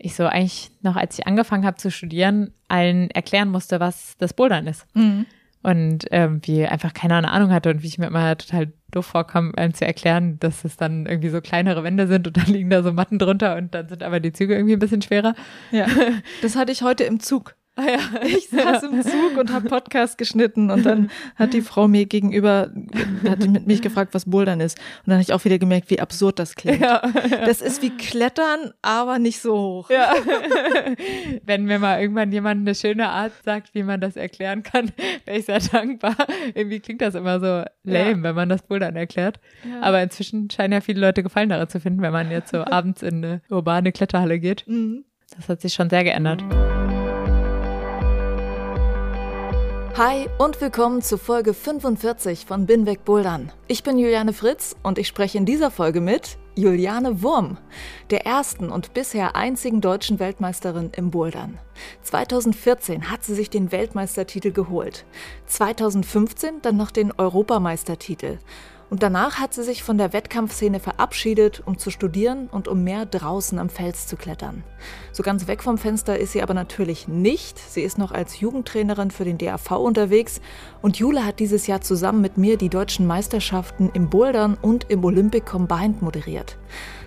ich so eigentlich noch, als ich angefangen habe zu studieren, allen erklären musste, was das Bouldern ist. Mhm. Und irgendwie einfach keine Ahnung hatte und wie ich mir immer total doof vorkam, allen zu erklären, dass es dann irgendwie so kleinere Wände sind und dann liegen da so Matten drunter und dann sind aber die Züge irgendwie ein bisschen schwerer. Ja. Das hatte ich heute im Zug. Ah ja, ich saß im Zug und habe Podcast geschnitten und dann hat die Frau mir gegenüber, hat mit mich gefragt, was Bouldern ist. Und dann habe ich auch wieder gemerkt, wie absurd das klingt. Ja, ja. Das ist wie Klettern, aber nicht so hoch. Ja. Wenn mir mal irgendwann jemand eine schöne Art sagt, wie man das erklären kann, wäre ich sehr dankbar. Irgendwie klingt das immer so lame, wenn man das Bouldern erklärt. Aber inzwischen scheinen ja viele Leute Gefallen daran zu finden, wenn man jetzt so abends in eine urbane Kletterhalle geht. Mhm. Das hat sich schon sehr geändert. Hi und willkommen zu Folge 45 von Binweg Bouldern. Ich bin Juliane Fritz und ich spreche in dieser Folge mit Juliane Wurm, der ersten und bisher einzigen deutschen Weltmeisterin im Bouldern. 2014 hat sie sich den Weltmeistertitel geholt, 2015 dann noch den Europameistertitel und danach hat sie sich von der Wettkampfszene verabschiedet, um zu studieren und um mehr draußen am Fels zu klettern. So ganz weg vom Fenster ist sie aber natürlich nicht. Sie ist noch als Jugendtrainerin für den DAV unterwegs und Jule hat dieses Jahr zusammen mit mir die deutschen Meisterschaften im Bouldern und im Olympic Combined moderiert.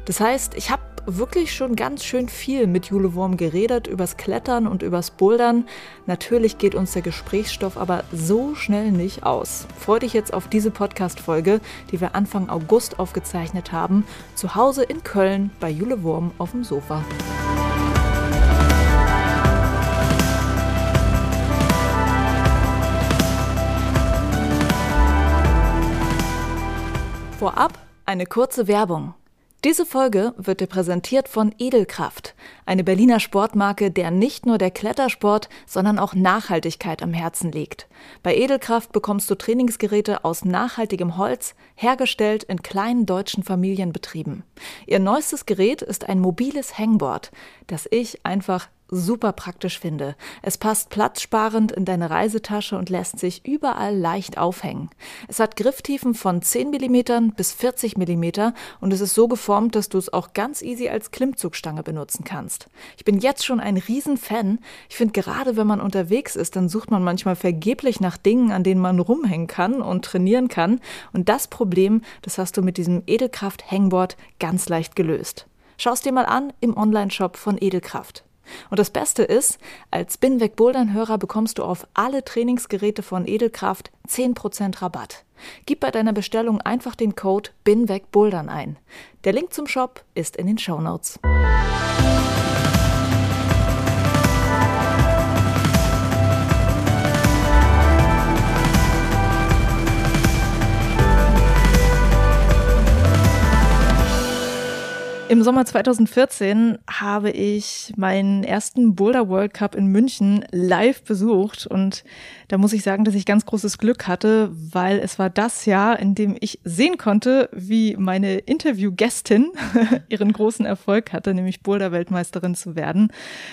Das heißt, ich habe wirklich schon ganz schön viel mit Jule Wurm geredet, übers Klettern und übers Bouldern. Natürlich geht uns der Gesprächsstoff aber so schnell nicht aus. Freue dich jetzt auf diese Podcast-Folge, die wir Anfang August aufgezeichnet haben, zu Hause in Köln bei Jule Wurm auf dem Sofa. Vorab eine kurze Werbung. Diese Folge wird dir präsentiert von Edelkraft, eine Berliner Sportmarke, der nicht nur der Klettersport, sondern auch Nachhaltigkeit am Herzen liegt. Bei Edelkraft bekommst du Trainingsgeräte aus nachhaltigem Holz, hergestellt in kleinen deutschen Familienbetrieben. Ihr neuestes Gerät ist ein mobiles Hangboard, das ich einfach super praktisch finde. Es passt platzsparend in deine Reisetasche und lässt sich überall leicht aufhängen. Es hat Grifftiefen von 10 mm bis 40 mm und es ist so geformt, dass du es auch ganz easy als Klimmzugstange benutzen kannst. Ich bin jetzt schon ein Riesenfan. Ich finde gerade, wenn man unterwegs ist, dann sucht man manchmal vergeblich nach Dingen, an denen man rumhängen kann und trainieren kann. Und das Problem, das hast du mit diesem Edelkraft Hangboard ganz leicht gelöst. Schau es dir mal an im Onlineshop von Edelkraft. Und das Beste ist, als Binweg Hörer bekommst du auf alle Trainingsgeräte von Edelkraft 10% Rabatt. Gib bei deiner Bestellung einfach den Code Binweg Bouldern ein. Der Link zum Shop ist in den Show Notes. Im Sommer 2014 habe ich meinen ersten Boulder World Cup in München live besucht und da muss ich sagen, dass ich ganz großes Glück hatte, weil es war das Jahr, in dem ich sehen konnte, wie meine Interviewgästin ihren großen Erfolg hatte, nämlich Boulder-Weltmeisterin zu werden.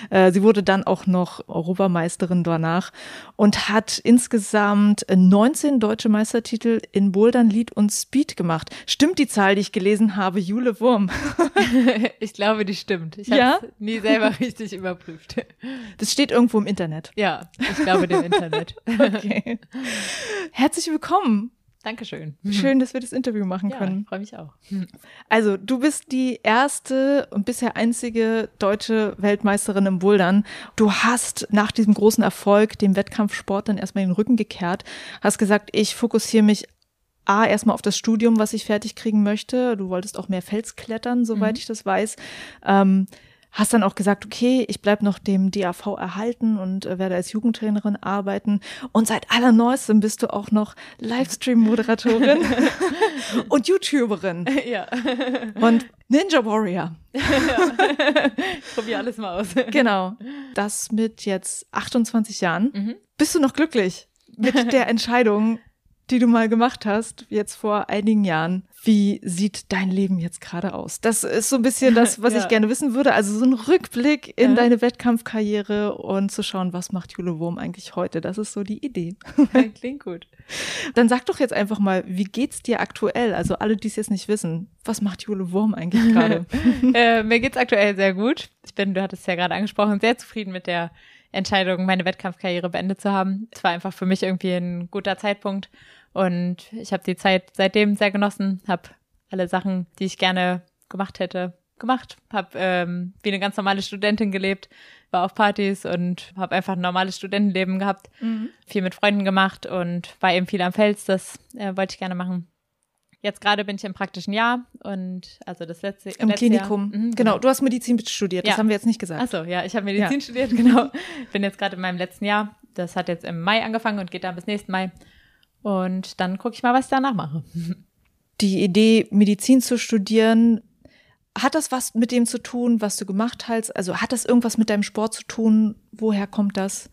Äh, sie wurde dann auch noch Europameisterin danach und hat insgesamt 19 deutsche Meistertitel in Bouldern, Lead und Speed gemacht. Stimmt die Zahl, die ich gelesen habe, Jule Wurm? ich glaube, die stimmt. Ich habe es nie selber richtig überprüft. Das steht irgendwo im Internet. Ja, ich glaube dem Internet. Okay. Herzlich willkommen. Dankeschön. Schön, dass wir das Interview machen ja, können. Freue mich auch. Also, du bist die erste und bisher einzige deutsche Weltmeisterin im Bouldern. Du hast nach diesem großen Erfolg dem Wettkampfsport dann erstmal den Rücken gekehrt, hast gesagt, ich fokussiere mich A, erstmal auf das Studium, was ich fertig kriegen möchte. Du wolltest auch mehr Fels klettern, soweit mhm. ich das weiß. Ähm, hast dann auch gesagt, okay, ich bleib noch dem DAV erhalten und äh, werde als Jugendtrainerin arbeiten. Und seit allerneuestem bist du auch noch Livestream-Moderatorin und YouTuberin. Ja. Und Ninja Warrior. ich probiere alles mal aus. Genau. Das mit jetzt 28 Jahren. Mhm. Bist du noch glücklich mit der Entscheidung, die du mal gemacht hast, jetzt vor einigen Jahren. Wie sieht dein Leben jetzt gerade aus? Das ist so ein bisschen das, was ja. ich gerne wissen würde. Also so ein Rückblick in ja. deine Wettkampfkarriere und zu schauen, was macht Jule Wurm eigentlich heute. Das ist so die Idee. Klingt gut. Dann sag doch jetzt einfach mal, wie geht's dir aktuell? Also alle, die es jetzt nicht wissen, was macht Jule Wurm eigentlich gerade? äh, mir geht's aktuell sehr gut. Ich bin, du hattest es ja gerade angesprochen, sehr zufrieden mit der Entscheidung, meine Wettkampfkarriere beendet zu haben. Es war einfach für mich irgendwie ein guter Zeitpunkt und ich habe die Zeit seitdem sehr genossen, habe alle Sachen, die ich gerne gemacht hätte, gemacht, habe ähm, wie eine ganz normale Studentin gelebt, war auf Partys und habe einfach ein normales Studentenleben gehabt, mhm. viel mit Freunden gemacht und war eben viel am Fels, das äh, wollte ich gerne machen. Jetzt gerade bin ich im praktischen Jahr und also das letzte Im letzte Klinikum. Mhm, genau. genau. du hast Medizin studiert, das ja. haben wir jetzt nicht gesagt. Achso, ja, ich habe Medizin ja. studiert, genau. Bin jetzt gerade in meinem letzten Jahr. Das hat jetzt im Mai angefangen und geht dann bis nächsten Mai. Und dann gucke ich mal, was ich danach mache. Die Idee, Medizin zu studieren, hat das was mit dem zu tun, was du gemacht hast? Also hat das irgendwas mit deinem Sport zu tun? Woher kommt das?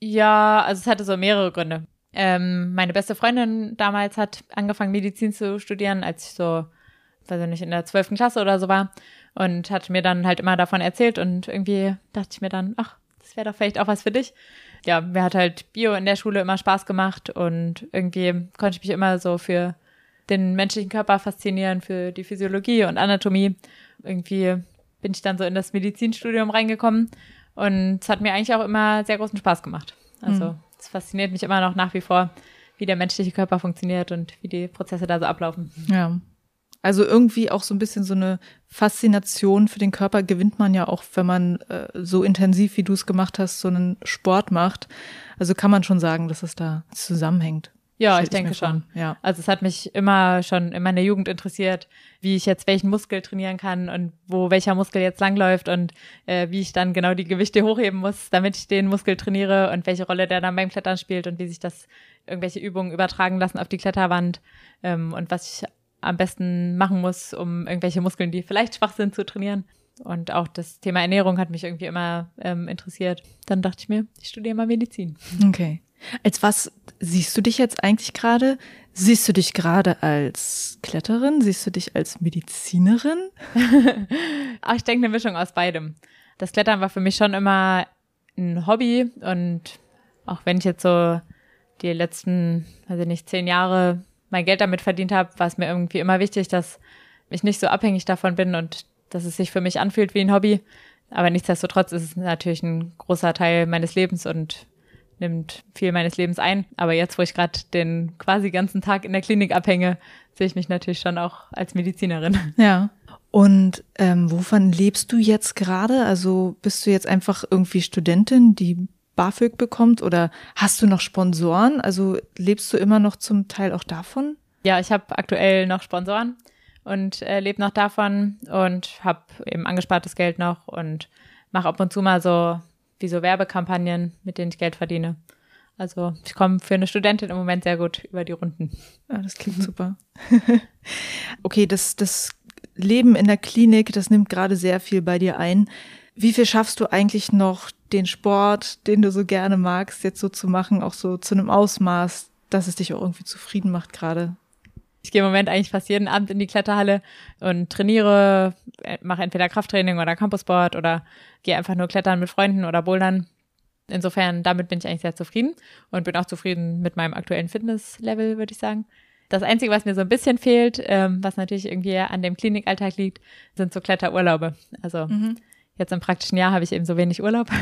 Ja, also es hatte so mehrere Gründe. Ähm, meine beste Freundin damals hat angefangen, Medizin zu studieren, als ich so, weiß ich nicht, in der zwölften Klasse oder so war. Und hat mir dann halt immer davon erzählt und irgendwie dachte ich mir dann, ach, das wäre doch vielleicht auch was für dich. Ja, mir hat halt Bio in der Schule immer Spaß gemacht und irgendwie konnte ich mich immer so für den menschlichen Körper faszinieren, für die Physiologie und Anatomie. Irgendwie bin ich dann so in das Medizinstudium reingekommen und es hat mir eigentlich auch immer sehr großen Spaß gemacht. Also mhm. es fasziniert mich immer noch nach wie vor, wie der menschliche Körper funktioniert und wie die Prozesse da so ablaufen. Ja. Also irgendwie auch so ein bisschen so eine Faszination für den Körper gewinnt man ja auch, wenn man äh, so intensiv, wie du es gemacht hast, so einen Sport macht. Also kann man schon sagen, dass es da zusammenhängt. Ja, ich denke schon. Ja. Also es hat mich immer schon in meiner Jugend interessiert, wie ich jetzt welchen Muskel trainieren kann und wo welcher Muskel jetzt langläuft und äh, wie ich dann genau die Gewichte hochheben muss, damit ich den Muskel trainiere und welche Rolle der dann beim Klettern spielt und wie sich das irgendwelche Übungen übertragen lassen auf die Kletterwand ähm, und was ich am besten machen muss, um irgendwelche Muskeln, die vielleicht schwach sind, zu trainieren. Und auch das Thema Ernährung hat mich irgendwie immer ähm, interessiert. Dann dachte ich mir, ich studiere mal Medizin. Okay. Als was siehst du dich jetzt eigentlich gerade? Siehst du dich gerade als Kletterin? Siehst du dich als Medizinerin? Ach, ich denke eine Mischung aus beidem. Das Klettern war für mich schon immer ein Hobby und auch wenn ich jetzt so die letzten, also nicht zehn Jahre mein Geld damit verdient habe, war es mir irgendwie immer wichtig, dass ich nicht so abhängig davon bin und dass es sich für mich anfühlt wie ein Hobby. Aber nichtsdestotrotz ist es natürlich ein großer Teil meines Lebens und nimmt viel meines Lebens ein. Aber jetzt, wo ich gerade den quasi ganzen Tag in der Klinik abhänge, sehe ich mich natürlich schon auch als Medizinerin. Ja. Und ähm, wovon lebst du jetzt gerade? Also bist du jetzt einfach irgendwie Studentin, die BAföG bekommt oder hast du noch Sponsoren? Also lebst du immer noch zum Teil auch davon? Ja, ich habe aktuell noch Sponsoren und äh, lebe noch davon und habe eben angespartes Geld noch und mache ab und zu mal so wie so Werbekampagnen, mit denen ich Geld verdiene. Also ich komme für eine Studentin im Moment sehr gut über die Runden. Ja, das klingt super. okay, das, das Leben in der Klinik, das nimmt gerade sehr viel bei dir ein. Wie viel schaffst du eigentlich noch, den Sport, den du so gerne magst, jetzt so zu machen, auch so zu einem Ausmaß, dass es dich auch irgendwie zufrieden macht gerade? Ich gehe im Moment eigentlich fast jeden Abend in die Kletterhalle und trainiere, äh, mache entweder Krafttraining oder Campussport oder gehe einfach nur klettern mit Freunden oder bouldern. Insofern, damit bin ich eigentlich sehr zufrieden und bin auch zufrieden mit meinem aktuellen Fitnesslevel, würde ich sagen. Das Einzige, was mir so ein bisschen fehlt, ähm, was natürlich irgendwie an dem Klinikalltag liegt, sind so Kletterurlaube. Also mhm. Jetzt im praktischen Jahr habe ich eben so wenig Urlaub.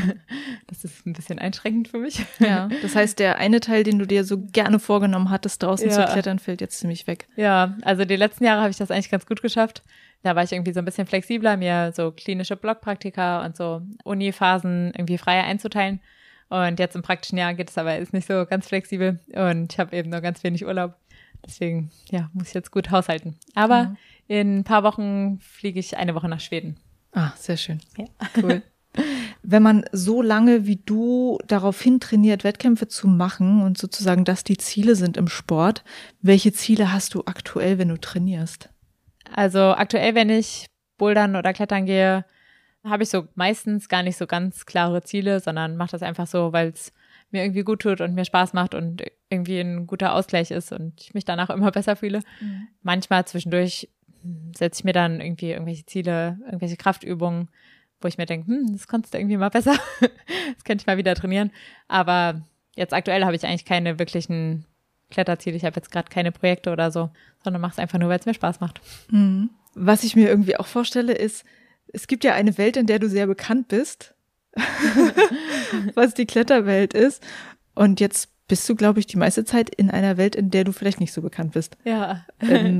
Das ist ein bisschen einschränkend für mich. Ja, das heißt, der eine Teil, den du dir so gerne vorgenommen hattest, draußen ja. zu klettern, fällt jetzt ziemlich weg. Ja, also die letzten Jahre habe ich das eigentlich ganz gut geschafft. Da war ich irgendwie so ein bisschen flexibler, mir so klinische Blockpraktika und so Uni-Phasen irgendwie freier einzuteilen. Und jetzt im praktischen Jahr geht es aber ist nicht so ganz flexibel und ich habe eben nur ganz wenig Urlaub. Deswegen, ja, muss ich jetzt gut haushalten. Aber mhm. in ein paar Wochen fliege ich eine Woche nach Schweden. Ah, sehr schön. Ja. Cool. Wenn man so lange wie du darauf hin trainiert, Wettkämpfe zu machen und sozusagen das die Ziele sind im Sport, welche Ziele hast du aktuell, wenn du trainierst? Also aktuell, wenn ich Bouldern oder Klettern gehe, habe ich so meistens gar nicht so ganz klare Ziele, sondern mache das einfach so, weil es mir irgendwie gut tut und mir Spaß macht und irgendwie ein guter Ausgleich ist und ich mich danach immer besser fühle. Mhm. Manchmal zwischendurch setze ich mir dann irgendwie irgendwelche Ziele, irgendwelche Kraftübungen, wo ich mir denke, hm, das kannst du irgendwie mal besser. das könnte ich mal wieder trainieren. Aber jetzt aktuell habe ich eigentlich keine wirklichen Kletterziele. Ich habe jetzt gerade keine Projekte oder so, sondern mache es einfach nur, weil es mir Spaß macht. Mhm. Was ich mir irgendwie auch vorstelle, ist, es gibt ja eine Welt, in der du sehr bekannt bist, was die Kletterwelt ist. Und jetzt bist du, glaube ich, die meiste Zeit in einer Welt, in der du vielleicht nicht so bekannt bist. Ja.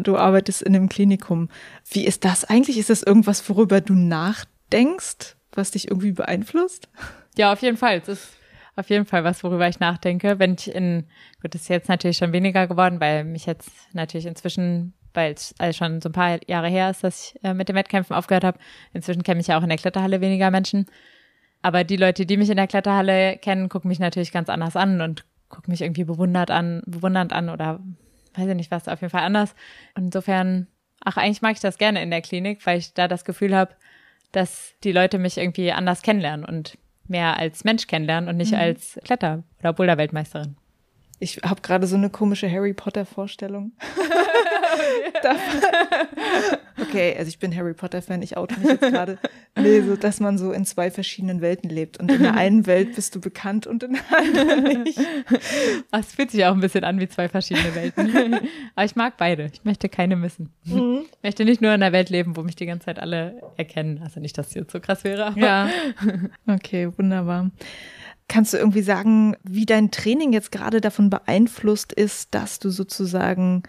Du arbeitest in einem Klinikum. Wie ist das eigentlich? Ist das irgendwas, worüber du nachdenkst, was dich irgendwie beeinflusst? Ja, auf jeden Fall. Es ist auf jeden Fall was, worüber ich nachdenke. Wenn ich in, gut, das ist jetzt natürlich schon weniger geworden, weil mich jetzt natürlich inzwischen weil es also schon so ein paar Jahre her ist, dass ich äh, mit den Wettkämpfen aufgehört habe. Inzwischen kenne ich ja auch in der Kletterhalle weniger Menschen. Aber die Leute, die mich in der Kletterhalle kennen, gucken mich natürlich ganz anders an und gucken mich irgendwie bewundert an, bewundernd an oder weiß ich nicht was, auf jeden Fall anders. Und insofern, ach, eigentlich mag ich das gerne in der Klinik, weil ich da das Gefühl habe, dass die Leute mich irgendwie anders kennenlernen und mehr als Mensch kennenlernen und nicht mhm. als Kletter- oder Boulder-Weltmeisterin. Ich habe gerade so eine komische Harry Potter-Vorstellung. okay, also ich bin Harry Potter-Fan, ich oute mich jetzt gerade. Nee, so, dass man so in zwei verschiedenen Welten lebt. Und in der einen Welt bist du bekannt und in der anderen nicht. Es fühlt sich auch ein bisschen an wie zwei verschiedene Welten. Aber ich mag beide. Ich möchte keine missen. Mhm. Ich möchte nicht nur in einer Welt leben, wo mich die ganze Zeit alle erkennen. Also nicht, dass es jetzt so krass wäre. ja. Okay, wunderbar. Kannst du irgendwie sagen, wie dein Training jetzt gerade davon beeinflusst ist, dass du sozusagen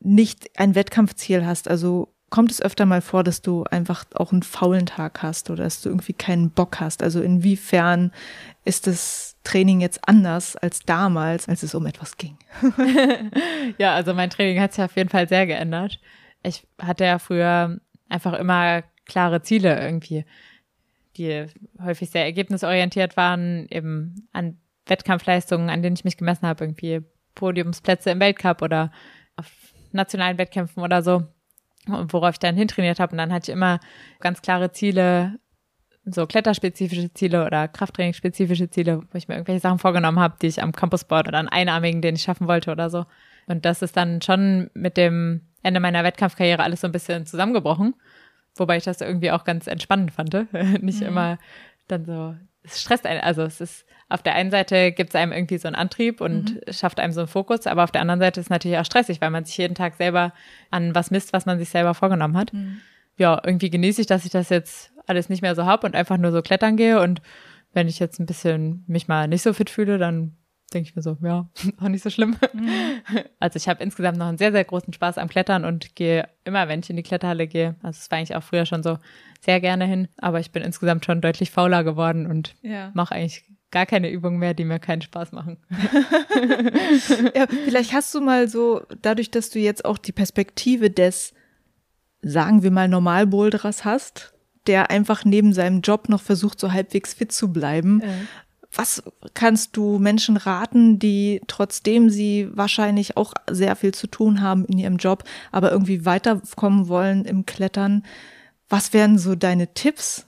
nicht ein Wettkampfziel hast? Also kommt es öfter mal vor, dass du einfach auch einen faulen Tag hast oder dass du irgendwie keinen Bock hast? Also inwiefern ist das Training jetzt anders als damals, als es um etwas ging? ja, also mein Training hat sich auf jeden Fall sehr geändert. Ich hatte ja früher einfach immer klare Ziele irgendwie die häufig sehr ergebnisorientiert waren, eben an Wettkampfleistungen, an denen ich mich gemessen habe, irgendwie Podiumsplätze im Weltcup oder auf nationalen Wettkämpfen oder so, worauf ich dann hintrainiert habe. Und dann hatte ich immer ganz klare Ziele, so kletterspezifische Ziele oder Krafttrainingsspezifische Ziele, wo ich mir irgendwelche Sachen vorgenommen habe, die ich am Campusboard oder an Einarmigen, den ich schaffen wollte oder so. Und das ist dann schon mit dem Ende meiner Wettkampfkarriere alles so ein bisschen zusammengebrochen. Wobei ich das irgendwie auch ganz entspannend fand. Nicht mhm. immer dann so, es stresst einen. Also es ist, auf der einen Seite gibt es einem irgendwie so einen Antrieb und mhm. schafft einem so einen Fokus, aber auf der anderen Seite ist es natürlich auch stressig, weil man sich jeden Tag selber an was misst, was man sich selber vorgenommen hat. Mhm. Ja, irgendwie genieße ich, dass ich das jetzt alles nicht mehr so hab und einfach nur so klettern gehe und wenn ich jetzt ein bisschen mich mal nicht so fit fühle, dann denke ich mir so, ja, auch nicht so schlimm. Mhm. Also ich habe insgesamt noch einen sehr, sehr großen Spaß am Klettern und gehe immer, wenn ich in die Kletterhalle gehe, also es war eigentlich auch früher schon so, sehr gerne hin, aber ich bin insgesamt schon deutlich fauler geworden und ja. mache eigentlich gar keine Übungen mehr, die mir keinen Spaß machen. ja, vielleicht hast du mal so, dadurch, dass du jetzt auch die Perspektive des, sagen wir mal, Normalboulderers hast, der einfach neben seinem Job noch versucht, so halbwegs fit zu bleiben. Was kannst du Menschen raten, die trotzdem sie wahrscheinlich auch sehr viel zu tun haben in ihrem Job, aber irgendwie weiterkommen wollen im Klettern? Was wären so deine Tipps?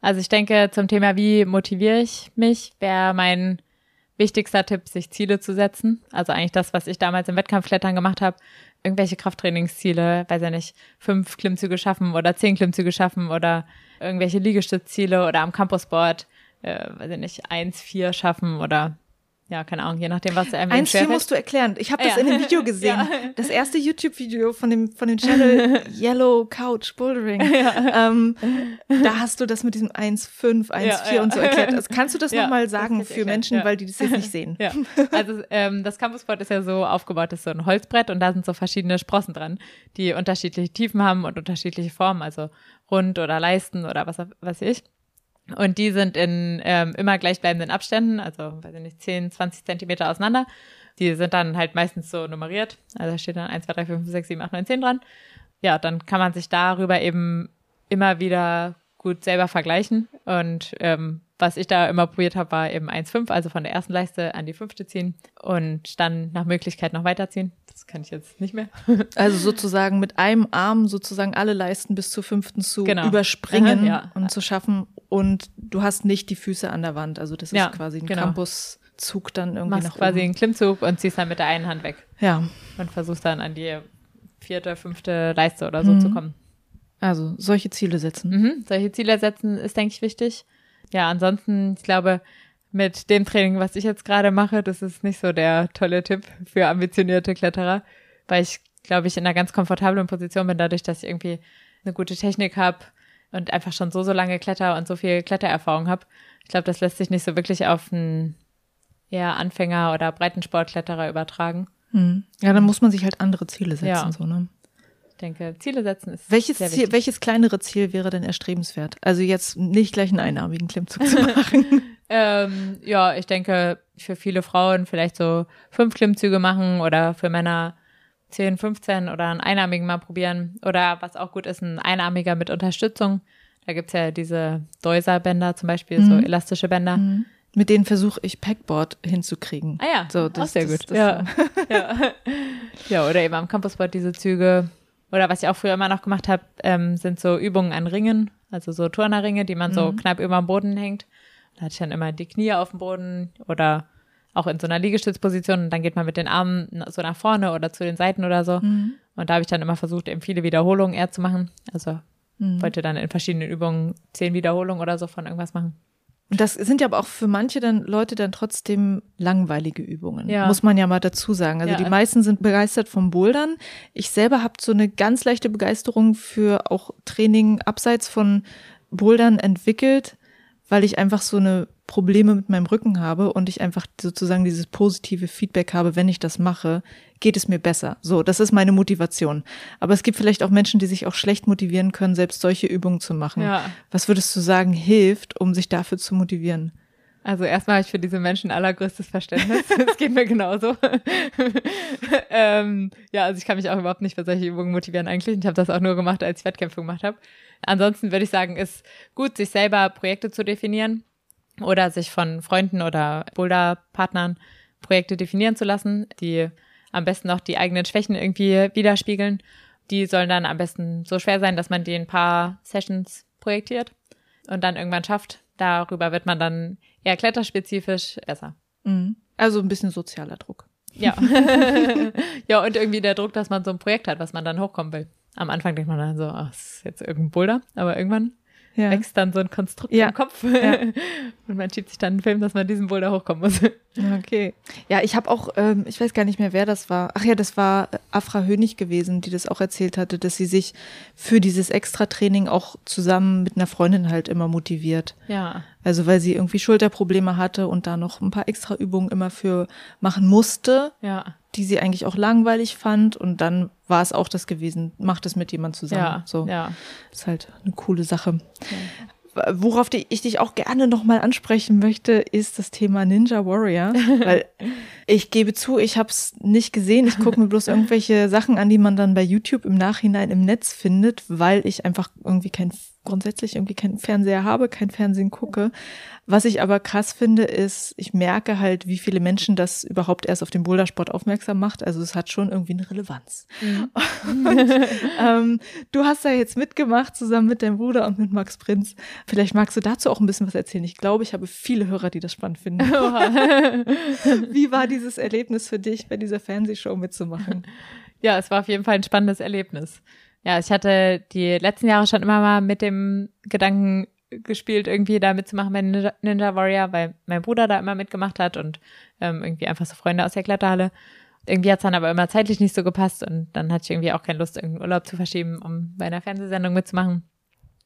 Also ich denke, zum Thema, wie motiviere ich mich, wäre mein wichtigster Tipp, sich Ziele zu setzen. Also eigentlich das, was ich damals im Wettkampfklettern gemacht habe. Irgendwelche Krafttrainingsziele, weiß ja nicht, fünf Klimmzüge schaffen oder zehn Klimmzüge schaffen oder irgendwelche Liegestützziele oder am Campusboard äh, weiß ich nicht, eins, vier schaffen oder ja, keine Ahnung, je nachdem, was einem Eins, vier musst du erklären. Ich habe das ja. in dem Video gesehen. ja. Das erste YouTube-Video von dem, von dem Channel Yellow Couch Bouldering. Ja. Ähm, da hast du das mit diesem 1, 5, 1, 4 und so erklärt. Also kannst du das ja, nochmal sagen für Menschen, weil die das jetzt nicht sehen? Also ähm, das Campusboard ist ja so aufgebaut, das ist so ein Holzbrett und da sind so verschiedene Sprossen dran, die unterschiedliche Tiefen haben und unterschiedliche Formen, also rund oder Leisten oder was weiß ich. Und die sind in ähm, immer gleichbleibenden Abständen, also weiß ich nicht, 10, 20 Zentimeter auseinander. Die sind dann halt meistens so nummeriert. Also da steht dann 1, 2, 3, 4, 5, 6, 7, 8, 9, 10 dran. Ja, dann kann man sich darüber eben immer wieder gut selber vergleichen. Und ähm, was ich da immer probiert habe, war eben 1,5, also von der ersten Leiste an die fünfte ziehen und dann nach Möglichkeit noch weiterziehen. Das kann ich jetzt nicht mehr. Also sozusagen mit einem Arm sozusagen alle Leisten bis zur fünften zu genau. überspringen ja. und zu schaffen. Und du hast nicht die Füße an der Wand. Also das ist ja, quasi ein genau. Campuszug dann irgendwie Machst nach quasi oben. einen Klimmzug und ziehst dann mit der einen Hand weg. Ja. Und versuchst dann an die vierte, fünfte Leiste oder so mhm. zu kommen. Also solche Ziele setzen. Mhm. Solche Ziele setzen ist, denke ich, wichtig. Ja, ansonsten, ich glaube, mit dem Training, was ich jetzt gerade mache, das ist nicht so der tolle Tipp für ambitionierte Kletterer, weil ich, glaube ich, in einer ganz komfortablen Position bin, dadurch, dass ich irgendwie eine gute Technik habe und einfach schon so, so lange Kletter und so viel Klettererfahrung habe. Ich glaube, das lässt sich nicht so wirklich auf einen eher Anfänger oder Breitensportkletterer übertragen. Hm. Ja, dann muss man sich halt andere Ziele setzen, ja. so, ne? Ich denke, Ziele setzen ist. Welches sehr Ziel, welches kleinere Ziel wäre denn erstrebenswert? Also jetzt nicht gleich einen einarmigen Klimmzug zu machen. Ähm, ja, ich denke, für viele Frauen vielleicht so fünf Klimmzüge machen oder für Männer 10, 15 oder einen einarmigen mal probieren. Oder was auch gut ist, ein einarmiger mit Unterstützung. Da gibt's ja diese Deuser-Bänder zum Beispiel, mhm. so elastische Bänder. Mhm. Mit denen versuche ich Packboard hinzukriegen. Ah ja, so, das, auch sehr das, gut. Das, ja. ja. ja, oder eben am Campusboard diese Züge. Oder was ich auch früher immer noch gemacht habe, ähm, sind so Übungen an Ringen, also so Turnerringe, die man mhm. so knapp über dem Boden hängt. Da hatte ich dann immer die Knie auf dem Boden oder auch in so einer Liegestützposition und dann geht man mit den Armen so nach vorne oder zu den Seiten oder so. Mhm. Und da habe ich dann immer versucht, eben viele Wiederholungen eher zu machen. Also mhm. wollte dann in verschiedenen Übungen zehn Wiederholungen oder so von irgendwas machen. Und das sind ja aber auch für manche dann Leute dann trotzdem langweilige Übungen, ja. muss man ja mal dazu sagen. Also ja. die meisten sind begeistert vom Bouldern. Ich selber habe so eine ganz leichte Begeisterung für auch Training abseits von Bouldern entwickelt, weil ich einfach so eine Probleme mit meinem Rücken habe und ich einfach sozusagen dieses positive Feedback habe, wenn ich das mache, geht es mir besser. So, das ist meine Motivation. Aber es gibt vielleicht auch Menschen, die sich auch schlecht motivieren können, selbst solche Übungen zu machen. Ja. Was würdest du sagen, hilft, um sich dafür zu motivieren? Also erstmal habe ich für diese Menschen allergrößtes Verständnis. Es geht mir genauso. ähm, ja, also ich kann mich auch überhaupt nicht für solche Übungen motivieren eigentlich. Ich habe das auch nur gemacht, als ich Wettkämpfe gemacht habe. Ansonsten würde ich sagen, ist gut, sich selber Projekte zu definieren oder sich von Freunden oder Boulder-Partnern Projekte definieren zu lassen, die am besten auch die eigenen Schwächen irgendwie widerspiegeln. Die sollen dann am besten so schwer sein, dass man die in ein paar Sessions projektiert und dann irgendwann schafft. Darüber wird man dann eher kletterspezifisch besser. Mhm. Also ein bisschen sozialer Druck. Ja. ja, und irgendwie der Druck, dass man so ein Projekt hat, was man dann hochkommen will. Am Anfang denkt man dann so, ach, das ist jetzt irgendein Boulder, aber irgendwann ja. wächst dann so ein Konstrukt ja. im Kopf. Ja. Und man schiebt sich dann einen Film, dass man diesen Boulder hochkommen muss. Okay. Ja, ich habe auch, ähm, ich weiß gar nicht mehr, wer das war. Ach ja, das war Afra Hönig gewesen, die das auch erzählt hatte, dass sie sich für dieses Extra-Training auch zusammen mit einer Freundin halt immer motiviert. Ja. Also weil sie irgendwie Schulterprobleme hatte und da noch ein paar extra Übungen immer für machen musste. Ja die sie eigentlich auch langweilig fand und dann war es auch das gewesen, macht es mit jemand zusammen. Ja, so. ja. Ist halt eine coole Sache. Ja. Worauf ich dich auch gerne nochmal ansprechen möchte, ist das Thema Ninja Warrior. Weil ich gebe zu, ich habe es nicht gesehen. Ich gucke mir bloß irgendwelche Sachen an, die man dann bei YouTube im Nachhinein im Netz findet, weil ich einfach irgendwie kein grundsätzlich irgendwie keinen Fernseher habe, kein Fernsehen gucke. Was ich aber krass finde, ist, ich merke halt, wie viele Menschen das überhaupt erst auf den Bouldersport aufmerksam macht. Also es hat schon irgendwie eine Relevanz. Mhm. Und, ähm, du hast da jetzt mitgemacht, zusammen mit deinem Bruder und mit Max Prinz. Vielleicht magst du dazu auch ein bisschen was erzählen. Ich glaube, ich habe viele Hörer, die das spannend finden. wie war dieses Erlebnis für dich, bei dieser Fernsehshow mitzumachen? Ja, es war auf jeden Fall ein spannendes Erlebnis. Ja, ich hatte die letzten Jahre schon immer mal mit dem Gedanken gespielt, irgendwie da mitzumachen bei Ninja, Warrior, weil mein Bruder da immer mitgemacht hat und ähm, irgendwie einfach so Freunde aus der Kletterhalle. Irgendwie hat's dann aber immer zeitlich nicht so gepasst und dann hatte ich irgendwie auch keine Lust, irgendeinen Urlaub zu verschieben, um bei einer Fernsehsendung mitzumachen.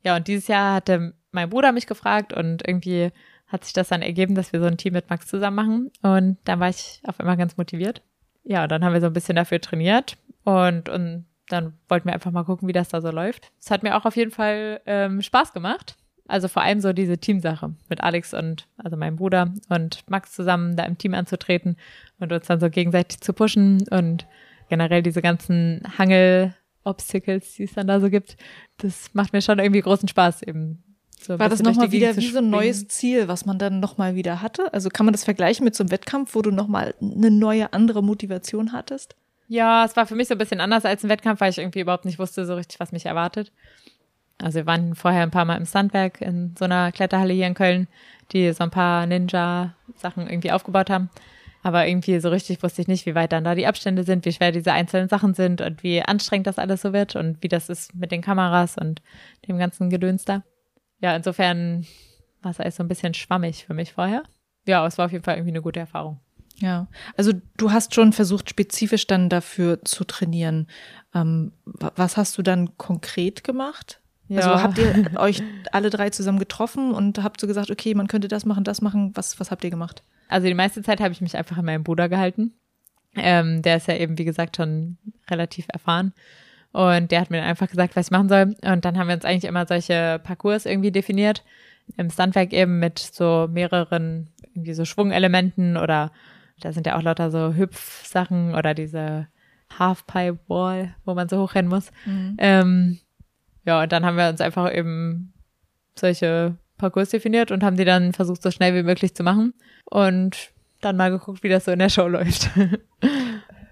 Ja, und dieses Jahr hatte mein Bruder mich gefragt und irgendwie hat sich das dann ergeben, dass wir so ein Team mit Max zusammen machen und dann war ich auf einmal ganz motiviert. Ja, dann haben wir so ein bisschen dafür trainiert und, und dann wollten wir einfach mal gucken, wie das da so läuft. Es hat mir auch auf jeden Fall ähm, Spaß gemacht. Also vor allem so diese Teamsache mit Alex und also meinem Bruder und Max zusammen da im Team anzutreten und uns dann so gegenseitig zu pushen und generell diese ganzen Hangel-Obstacles, die es dann da so gibt, das macht mir schon irgendwie großen Spaß eben. So War das nochmal wieder wie so ein neues Ziel, was man dann nochmal wieder hatte? Also kann man das vergleichen mit so einem Wettkampf, wo du nochmal eine neue, andere Motivation hattest? Ja, es war für mich so ein bisschen anders als ein Wettkampf, weil ich irgendwie überhaupt nicht wusste so richtig, was mich erwartet. Also wir waren vorher ein paar Mal im Standwerk in so einer Kletterhalle hier in Köln, die so ein paar Ninja-Sachen irgendwie aufgebaut haben. Aber irgendwie so richtig wusste ich nicht, wie weit dann da die Abstände sind, wie schwer diese einzelnen Sachen sind und wie anstrengend das alles so wird und wie das ist mit den Kameras und dem ganzen Gedöns da. Ja, insofern war es alles so ein bisschen schwammig für mich vorher. Ja, es war auf jeden Fall irgendwie eine gute Erfahrung. Ja, also du hast schon versucht, spezifisch dann dafür zu trainieren. Ähm, was hast du dann konkret gemacht? Ja. Also habt ihr euch alle drei zusammen getroffen und habt so gesagt, okay, man könnte das machen, das machen. Was, was habt ihr gemacht? Also die meiste Zeit habe ich mich einfach an meinem Bruder gehalten. Ähm, der ist ja eben, wie gesagt, schon relativ erfahren. Und der hat mir einfach gesagt, was ich machen soll. Und dann haben wir uns eigentlich immer solche Parcours irgendwie definiert. Im Standwerk eben mit so mehreren irgendwie so Schwungelementen oder da sind ja auch lauter so Hüpfsachen oder diese Halfpipe Wall, wo man so hochrennen muss. Mhm. Ähm, ja, und dann haben wir uns einfach eben solche Parcours definiert und haben die dann versucht, so schnell wie möglich zu machen. Und dann mal geguckt, wie das so in der Show läuft.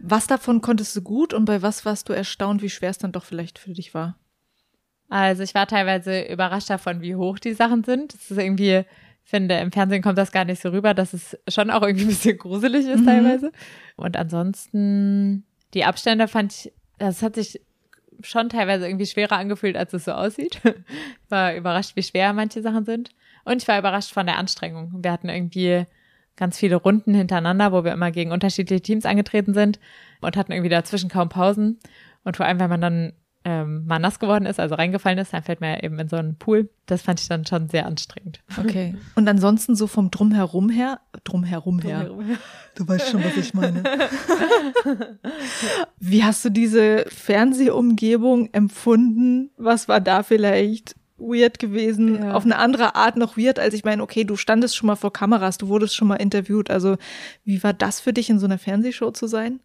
Was davon konntest du gut und bei was warst du erstaunt, wie schwer es dann doch vielleicht für dich war? Also ich war teilweise überrascht davon, wie hoch die Sachen sind. Es ist irgendwie, finde, im Fernsehen kommt das gar nicht so rüber, dass es schon auch irgendwie ein bisschen gruselig ist mhm. teilweise. Und ansonsten, die Abstände fand ich, das hat sich schon teilweise irgendwie schwerer angefühlt, als es so aussieht. war überrascht, wie schwer manche Sachen sind. Und ich war überrascht von der Anstrengung. Wir hatten irgendwie ganz viele Runden hintereinander, wo wir immer gegen unterschiedliche Teams angetreten sind und hatten irgendwie dazwischen kaum Pausen. Und vor allem, wenn man dann ähm, mal nass geworden ist, also reingefallen ist, dann fällt man ja eben in so einen Pool. Das fand ich dann schon sehr anstrengend. Okay. Und ansonsten so vom Drumherum her, Drumherum her. Drumherum her. Du weißt schon, was ich meine. Wie hast du diese Fernsehumgebung empfunden? Was war da vielleicht weird gewesen? Ja. Auf eine andere Art noch weird, als ich meine, okay, du standest schon mal vor Kameras, du wurdest schon mal interviewt. Also, wie war das für dich, in so einer Fernsehshow zu sein?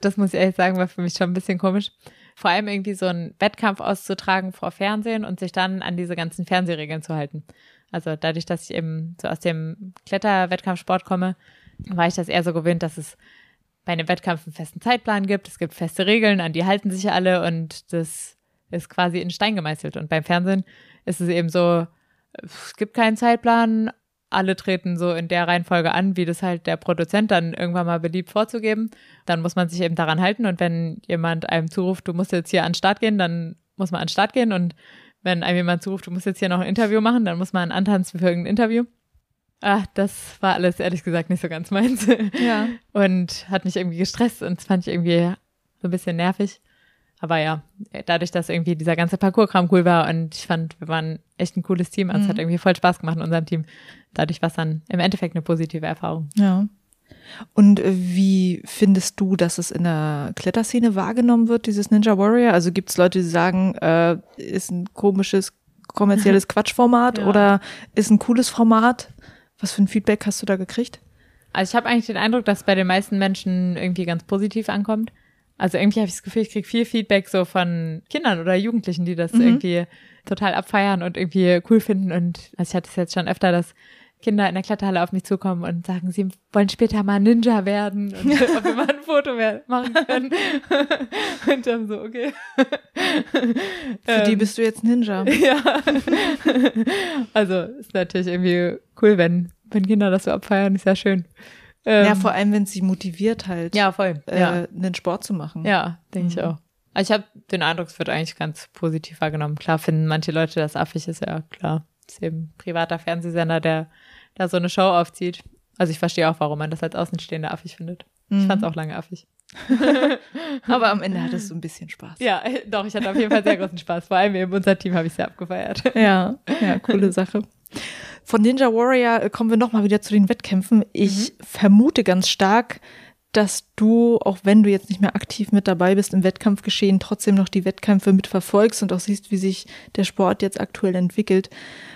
Das muss ich ehrlich sagen, war für mich schon ein bisschen komisch vor allem irgendwie so einen Wettkampf auszutragen vor Fernsehen und sich dann an diese ganzen Fernsehregeln zu halten. Also dadurch, dass ich eben so aus dem Kletterwettkampfsport komme, war ich das eher so gewöhnt, dass es bei einem Wettkampf einen festen Zeitplan gibt. Es gibt feste Regeln, an die halten sich alle und das ist quasi in Stein gemeißelt. Und beim Fernsehen ist es eben so, es gibt keinen Zeitplan, alle treten so in der Reihenfolge an, wie das halt der Produzent dann irgendwann mal beliebt vorzugeben. Dann muss man sich eben daran halten und wenn jemand einem zuruft, du musst jetzt hier an den Start gehen, dann muss man an den Start gehen und wenn einem jemand zuruft, du musst jetzt hier noch ein Interview machen, dann muss man antanzen für irgendein Interview. Ah, das war alles ehrlich gesagt nicht so ganz meins. Ja. Und hat mich irgendwie gestresst und das fand ich irgendwie so ein bisschen nervig. Aber ja, dadurch, dass irgendwie dieser ganze Parcours-Kram cool war und ich fand, wir waren echt ein cooles Team. Also mhm. es hat mhm. irgendwie voll Spaß gemacht in unserem Team. Dadurch war es dann im Endeffekt eine positive Erfahrung. Ja. Und äh, wie findest du, dass es in der Kletterszene wahrgenommen wird, dieses Ninja Warrior? Also gibt es Leute, die sagen, äh, ist ein komisches kommerzielles Quatschformat ja. oder ist ein cooles Format? Was für ein Feedback hast du da gekriegt? Also ich habe eigentlich den Eindruck, dass es bei den meisten Menschen irgendwie ganz positiv ankommt. Also irgendwie habe ich das Gefühl, ich kriege viel Feedback so von Kindern oder Jugendlichen, die das mhm. irgendwie total abfeiern und irgendwie cool finden. Und also ich hatte es jetzt schon öfter, dass Kinder in der Kletterhalle auf mich zukommen und sagen, sie wollen später mal Ninja werden und ob wir mal ein Foto machen können. und dann so, okay. Für ähm, die bist du jetzt Ninja. ja. also ist natürlich irgendwie cool, wenn, wenn Kinder das so abfeiern, ist ja schön. Ähm, ja, vor allem, wenn sie motiviert halt, ja, voll. Äh, ja. einen Sport zu machen. Ja, denke mhm. ich auch. Also ich habe den Eindruck, es wird eigentlich ganz positiv wahrgenommen. Klar finden manche Leute das affig, ist ja klar. Ist eben ein privater Fernsehsender, der da so eine Show aufzieht. Also ich verstehe auch, warum man das als Außenstehender affig findet. Mhm. Ich fand es auch lange affig. Aber am Ende hattest du ein bisschen Spaß. Ja, doch, ich hatte auf jeden Fall sehr großen Spaß. Vor allem eben unser Team habe ich sehr abgefeiert. Ja, ja, coole Sache. Von Ninja Warrior äh, kommen wir nochmal wieder zu den Wettkämpfen. Ich mhm. vermute ganz stark, dass du, auch wenn du jetzt nicht mehr aktiv mit dabei bist im Wettkampfgeschehen, trotzdem noch die Wettkämpfe mitverfolgst und auch siehst, wie sich der Sport jetzt aktuell entwickelt.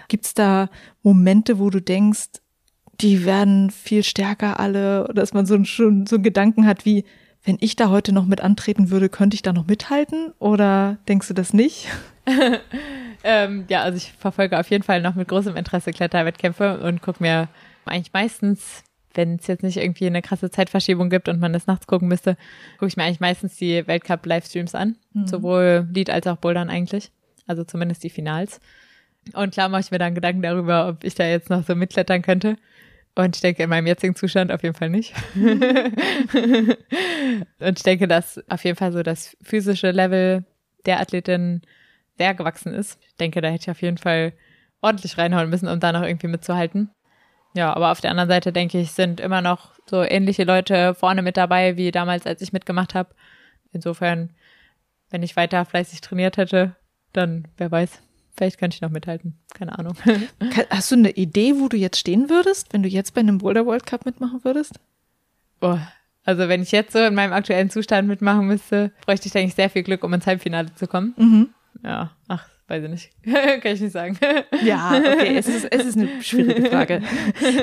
Gibt es da Momente, wo du denkst, die werden viel stärker alle, dass man so, schon so einen Gedanken hat wie, wenn ich da heute noch mit antreten würde, könnte ich da noch mithalten? Oder denkst du das nicht? ähm, ja, also ich verfolge auf jeden Fall noch mit großem Interesse Kletterwettkämpfe und gucke mir eigentlich meistens wenn es jetzt nicht irgendwie eine krasse Zeitverschiebung gibt und man das nachts gucken müsste, gucke ich mir eigentlich meistens die Weltcup-Livestreams an. Mhm. Sowohl Lied als auch Bouldern eigentlich. Also zumindest die Finals. Und klar mache ich mir dann Gedanken darüber, ob ich da jetzt noch so mitklettern könnte. Und ich denke, in meinem jetzigen Zustand auf jeden Fall nicht. und ich denke, dass auf jeden Fall so das physische Level der Athletin sehr gewachsen ist. Ich denke, da hätte ich auf jeden Fall ordentlich reinhauen müssen, um da noch irgendwie mitzuhalten. Ja, aber auf der anderen Seite denke ich, sind immer noch so ähnliche Leute vorne mit dabei, wie damals, als ich mitgemacht habe. Insofern, wenn ich weiter fleißig trainiert hätte, dann wer weiß. Vielleicht könnte ich noch mithalten. Keine Ahnung. Hast du eine Idee, wo du jetzt stehen würdest, wenn du jetzt bei einem Boulder World Cup mitmachen würdest? Oh, also wenn ich jetzt so in meinem aktuellen Zustand mitmachen müsste, bräuchte ich eigentlich sehr viel Glück, um ins Halbfinale zu kommen. Mhm. Ja, ach, weiß ich nicht. Kann ich nicht sagen. ja, okay, es ist, es ist eine schwierige Frage.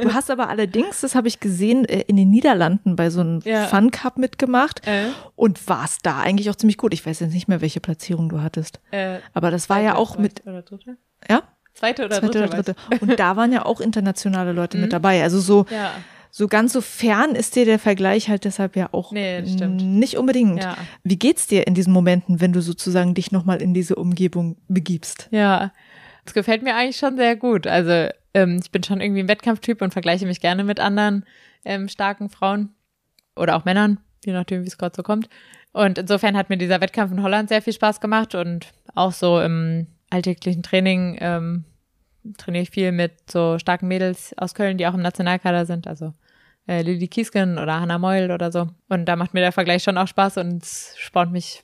Du hast aber allerdings, das habe ich gesehen, äh, in den Niederlanden bei so einem ja. Fun Cup mitgemacht äh. und warst da eigentlich auch ziemlich gut. Ich weiß jetzt nicht mehr, welche Platzierung du hattest. Äh, aber das war ja auch mit. Oder dritte? Ja? Zweite oder Zweite dritte? Oder dritte. Und da waren ja auch internationale Leute mhm. mit dabei. Also so. Ja so ganz so fern ist dir der Vergleich halt deshalb ja auch nee, nicht unbedingt. Ja. Wie geht's dir in diesen Momenten, wenn du sozusagen dich nochmal in diese Umgebung begibst? Ja, das gefällt mir eigentlich schon sehr gut. Also ähm, ich bin schon irgendwie ein Wettkampftyp und vergleiche mich gerne mit anderen ähm, starken Frauen oder auch Männern, je nachdem, wie es gerade so kommt. Und insofern hat mir dieser Wettkampf in Holland sehr viel Spaß gemacht und auch so im alltäglichen Training ähm, trainiere ich viel mit so starken Mädels aus Köln, die auch im Nationalkader sind. Also äh, Lily Kiesken oder Hannah Meul oder so. Und da macht mir der Vergleich schon auch Spaß und spornt mich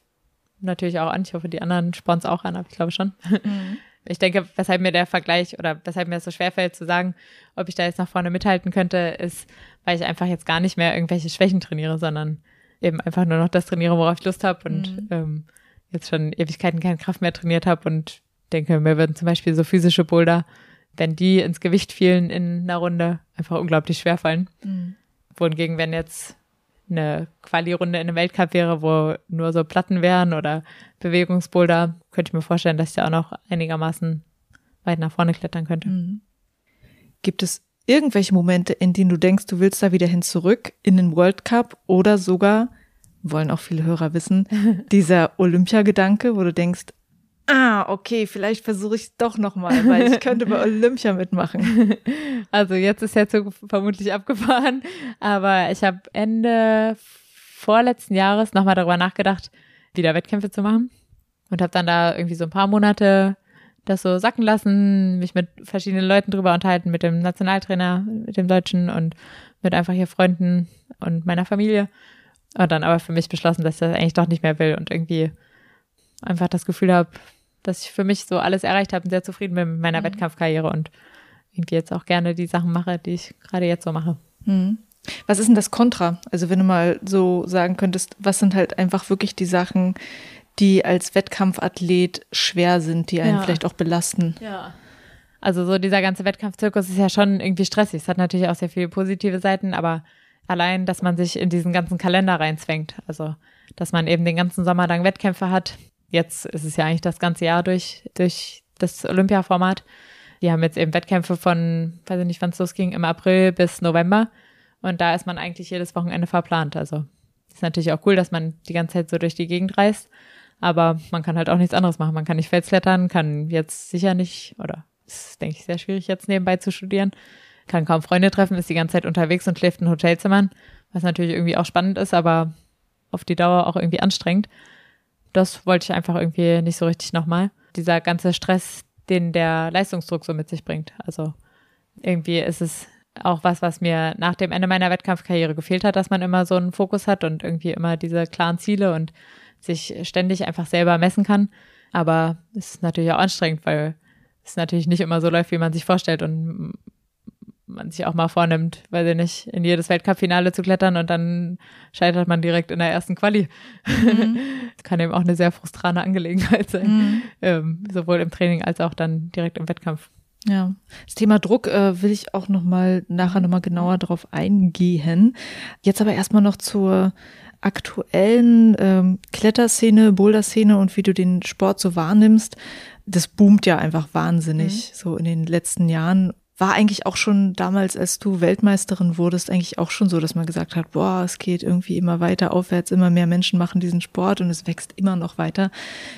natürlich auch an. Ich hoffe, die anderen spornen es auch an, aber ich glaube schon. Mhm. Ich denke, weshalb mir der Vergleich oder weshalb mir es so schwerfällt zu sagen, ob ich da jetzt nach vorne mithalten könnte, ist, weil ich einfach jetzt gar nicht mehr irgendwelche Schwächen trainiere, sondern eben einfach nur noch das trainiere, worauf ich Lust habe und mhm. ähm, jetzt schon Ewigkeiten keine Kraft mehr trainiert habe und denke, mir würden zum Beispiel so physische Boulder wenn die ins Gewicht fielen in einer Runde, einfach unglaublich schwer fallen. Mhm. Wohingegen, wenn jetzt eine Quali-Runde in einem Weltcup wäre, wo nur so Platten wären oder Bewegungsboulder, könnte ich mir vorstellen, dass ich da auch noch einigermaßen weit nach vorne klettern könnte. Mhm. Gibt es irgendwelche Momente, in denen du denkst, du willst da wieder hin zurück in den World Cup oder sogar, wollen auch viele Hörer wissen, dieser Olympiagedanke, wo du denkst, ah, okay, vielleicht versuche ich es doch nochmal, weil ich könnte bei Olympia mitmachen. Also jetzt ist der Zug vermutlich abgefahren, aber ich habe Ende vorletzten Jahres nochmal darüber nachgedacht, wieder Wettkämpfe zu machen und habe dann da irgendwie so ein paar Monate das so sacken lassen, mich mit verschiedenen Leuten drüber unterhalten, mit dem Nationaltrainer, mit dem Deutschen und mit einfach hier Freunden und meiner Familie. Und dann aber für mich beschlossen, dass ich das eigentlich doch nicht mehr will und irgendwie einfach das Gefühl habe, dass ich für mich so alles erreicht habe und sehr zufrieden bin mit meiner mhm. Wettkampfkarriere und irgendwie jetzt auch gerne die Sachen mache, die ich gerade jetzt so mache. Mhm. Was ist denn das Kontra? Also wenn du mal so sagen könntest, was sind halt einfach wirklich die Sachen, die als Wettkampfathlet schwer sind, die einen ja. vielleicht auch belasten? Ja. Also so dieser ganze Wettkampfzirkus ist ja schon irgendwie stressig. Es hat natürlich auch sehr viele positive Seiten, aber allein, dass man sich in diesen ganzen Kalender reinzwängt. Also, dass man eben den ganzen Sommer lang Wettkämpfe hat, jetzt ist es ja eigentlich das ganze Jahr durch, durch das Olympia-Format. Die haben jetzt eben Wettkämpfe von, weiß ich nicht, wann es losging, im April bis November. Und da ist man eigentlich jedes Wochenende verplant. Also ist natürlich auch cool, dass man die ganze Zeit so durch die Gegend reist. Aber man kann halt auch nichts anderes machen. Man kann nicht Felsklettern, kann jetzt sicher nicht, oder ist, denke ich, sehr schwierig, jetzt nebenbei zu studieren. Kann kaum Freunde treffen, ist die ganze Zeit unterwegs und schläft in Hotelzimmern, was natürlich irgendwie auch spannend ist, aber auf die Dauer auch irgendwie anstrengend das wollte ich einfach irgendwie nicht so richtig nochmal. Dieser ganze Stress, den der Leistungsdruck so mit sich bringt. Also irgendwie ist es auch was, was mir nach dem Ende meiner Wettkampfkarriere gefehlt hat, dass man immer so einen Fokus hat und irgendwie immer diese klaren Ziele und sich ständig einfach selber messen kann. Aber es ist natürlich auch anstrengend, weil es natürlich nicht immer so läuft, wie man sich vorstellt und man sich auch mal vornimmt, weil sie nicht, in jedes Weltcup-Finale zu klettern und dann scheitert man direkt in der ersten Quali. Mhm. das kann eben auch eine sehr frustrane Angelegenheit sein, mhm. ähm, sowohl im Training als auch dann direkt im Wettkampf. Ja, das Thema Druck äh, will ich auch noch mal nachher noch mal genauer drauf eingehen. Jetzt aber erstmal noch zur aktuellen ähm, Kletterszene, Boulderszene und wie du den Sport so wahrnimmst. Das boomt ja einfach wahnsinnig mhm. so in den letzten Jahren war eigentlich auch schon damals, als du Weltmeisterin wurdest, eigentlich auch schon so, dass man gesagt hat, boah, es geht irgendwie immer weiter aufwärts, immer mehr Menschen machen diesen Sport und es wächst immer noch weiter.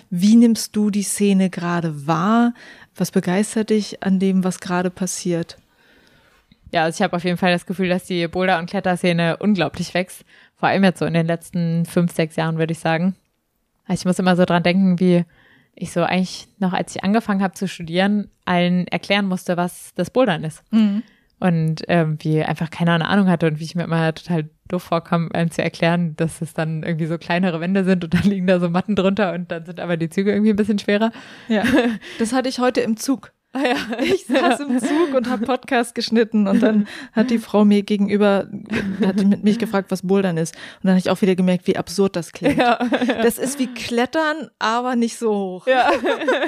Wie nimmst du die Szene gerade wahr? Was begeistert dich an dem, was gerade passiert? Ja, also ich habe auf jeden Fall das Gefühl, dass die Boulder- und Kletterszene unglaublich wächst. Vor allem jetzt so in den letzten fünf, sechs Jahren, würde ich sagen. Also ich muss immer so dran denken, wie ich so eigentlich noch, als ich angefangen habe zu studieren, allen erklären musste, was das Bouldern ist. Mhm. Und ähm, wie einfach keine Ahnung hatte und wie ich mir immer total doof vorkam, einem zu erklären, dass es dann irgendwie so kleinere Wände sind und dann liegen da so Matten drunter und dann sind aber die Züge irgendwie ein bisschen schwerer. Ja, das hatte ich heute im Zug. Ah ja. Ich saß im Zug und habe Podcast geschnitten und dann hat die Frau mir gegenüber, hat mit mich gefragt, was Bouldern ist. Und dann habe ich auch wieder gemerkt, wie absurd das klingt. Ja, ja. Das ist wie Klettern, aber nicht so hoch. Ja.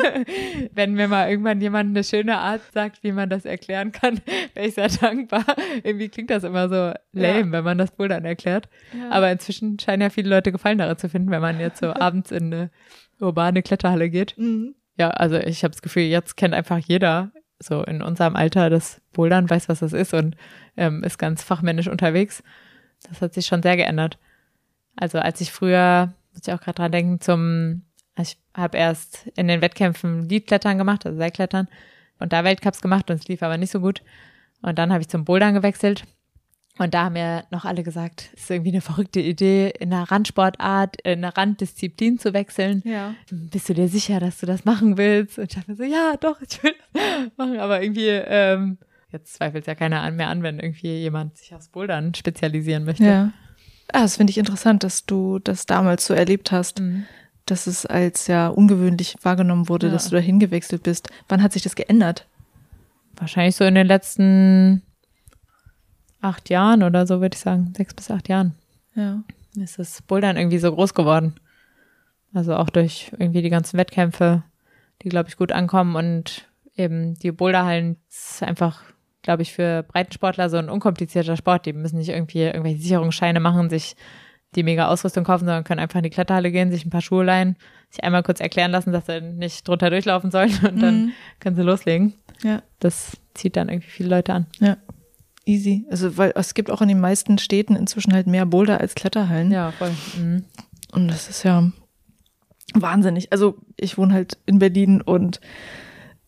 Wenn mir mal irgendwann jemand eine schöne Art sagt, wie man das erklären kann, wäre ich sehr dankbar. Irgendwie klingt das immer so lame, wenn man das Bouldern erklärt. Aber inzwischen scheinen ja viele Leute Gefallen daran zu finden, wenn man jetzt so abends in eine urbane Kletterhalle geht. Mhm. Ja, also ich habe das Gefühl, jetzt kennt einfach jeder so in unserem Alter das Bouldern, weiß, was das ist und ähm, ist ganz fachmännisch unterwegs. Das hat sich schon sehr geändert. Also als ich früher, muss ich auch gerade dran denken, zum, ich habe erst in den Wettkämpfen Liedklettern gemacht, also Seilklettern und da Weltcups gemacht und es lief aber nicht so gut. Und dann habe ich zum Bouldern gewechselt und da haben mir noch alle gesagt, es ist irgendwie eine verrückte Idee, in einer Randsportart, in einer Randdisziplin zu wechseln. Ja. Bist du dir sicher, dass du das machen willst? Und ich dachte so, ja, doch, ich will das machen. Aber irgendwie, ähm, jetzt zweifelt es ja keiner mehr an, wenn irgendwie jemand sich aufs Bouldern spezialisieren möchte. Ja. Ah, das finde ich interessant, dass du das damals so erlebt hast, mhm. dass es als ja ungewöhnlich wahrgenommen wurde, ja. dass du da hingewechselt bist. Wann hat sich das geändert? Wahrscheinlich so in den letzten acht Jahren oder so, würde ich sagen. Sechs bis acht Jahren. Ja. Ist das Bouldern irgendwie so groß geworden. Also auch durch irgendwie die ganzen Wettkämpfe, die, glaube ich, gut ankommen und eben die Boulderhallen ist einfach, glaube ich, für Breitensportler so ein unkomplizierter Sport. Die müssen nicht irgendwie irgendwelche Sicherungsscheine machen, sich die mega Ausrüstung kaufen, sondern können einfach in die Kletterhalle gehen, sich ein paar Schuhe leihen, sich einmal kurz erklären lassen, dass sie nicht drunter durchlaufen sollen und mhm. dann können sie loslegen. Ja. Das zieht dann irgendwie viele Leute an. Ja easy. Also, weil es gibt auch in den meisten Städten inzwischen halt mehr Boulder als Kletterhallen. Ja, voll. Mhm. Und das ist ja wahnsinnig. Also, ich wohne halt in Berlin und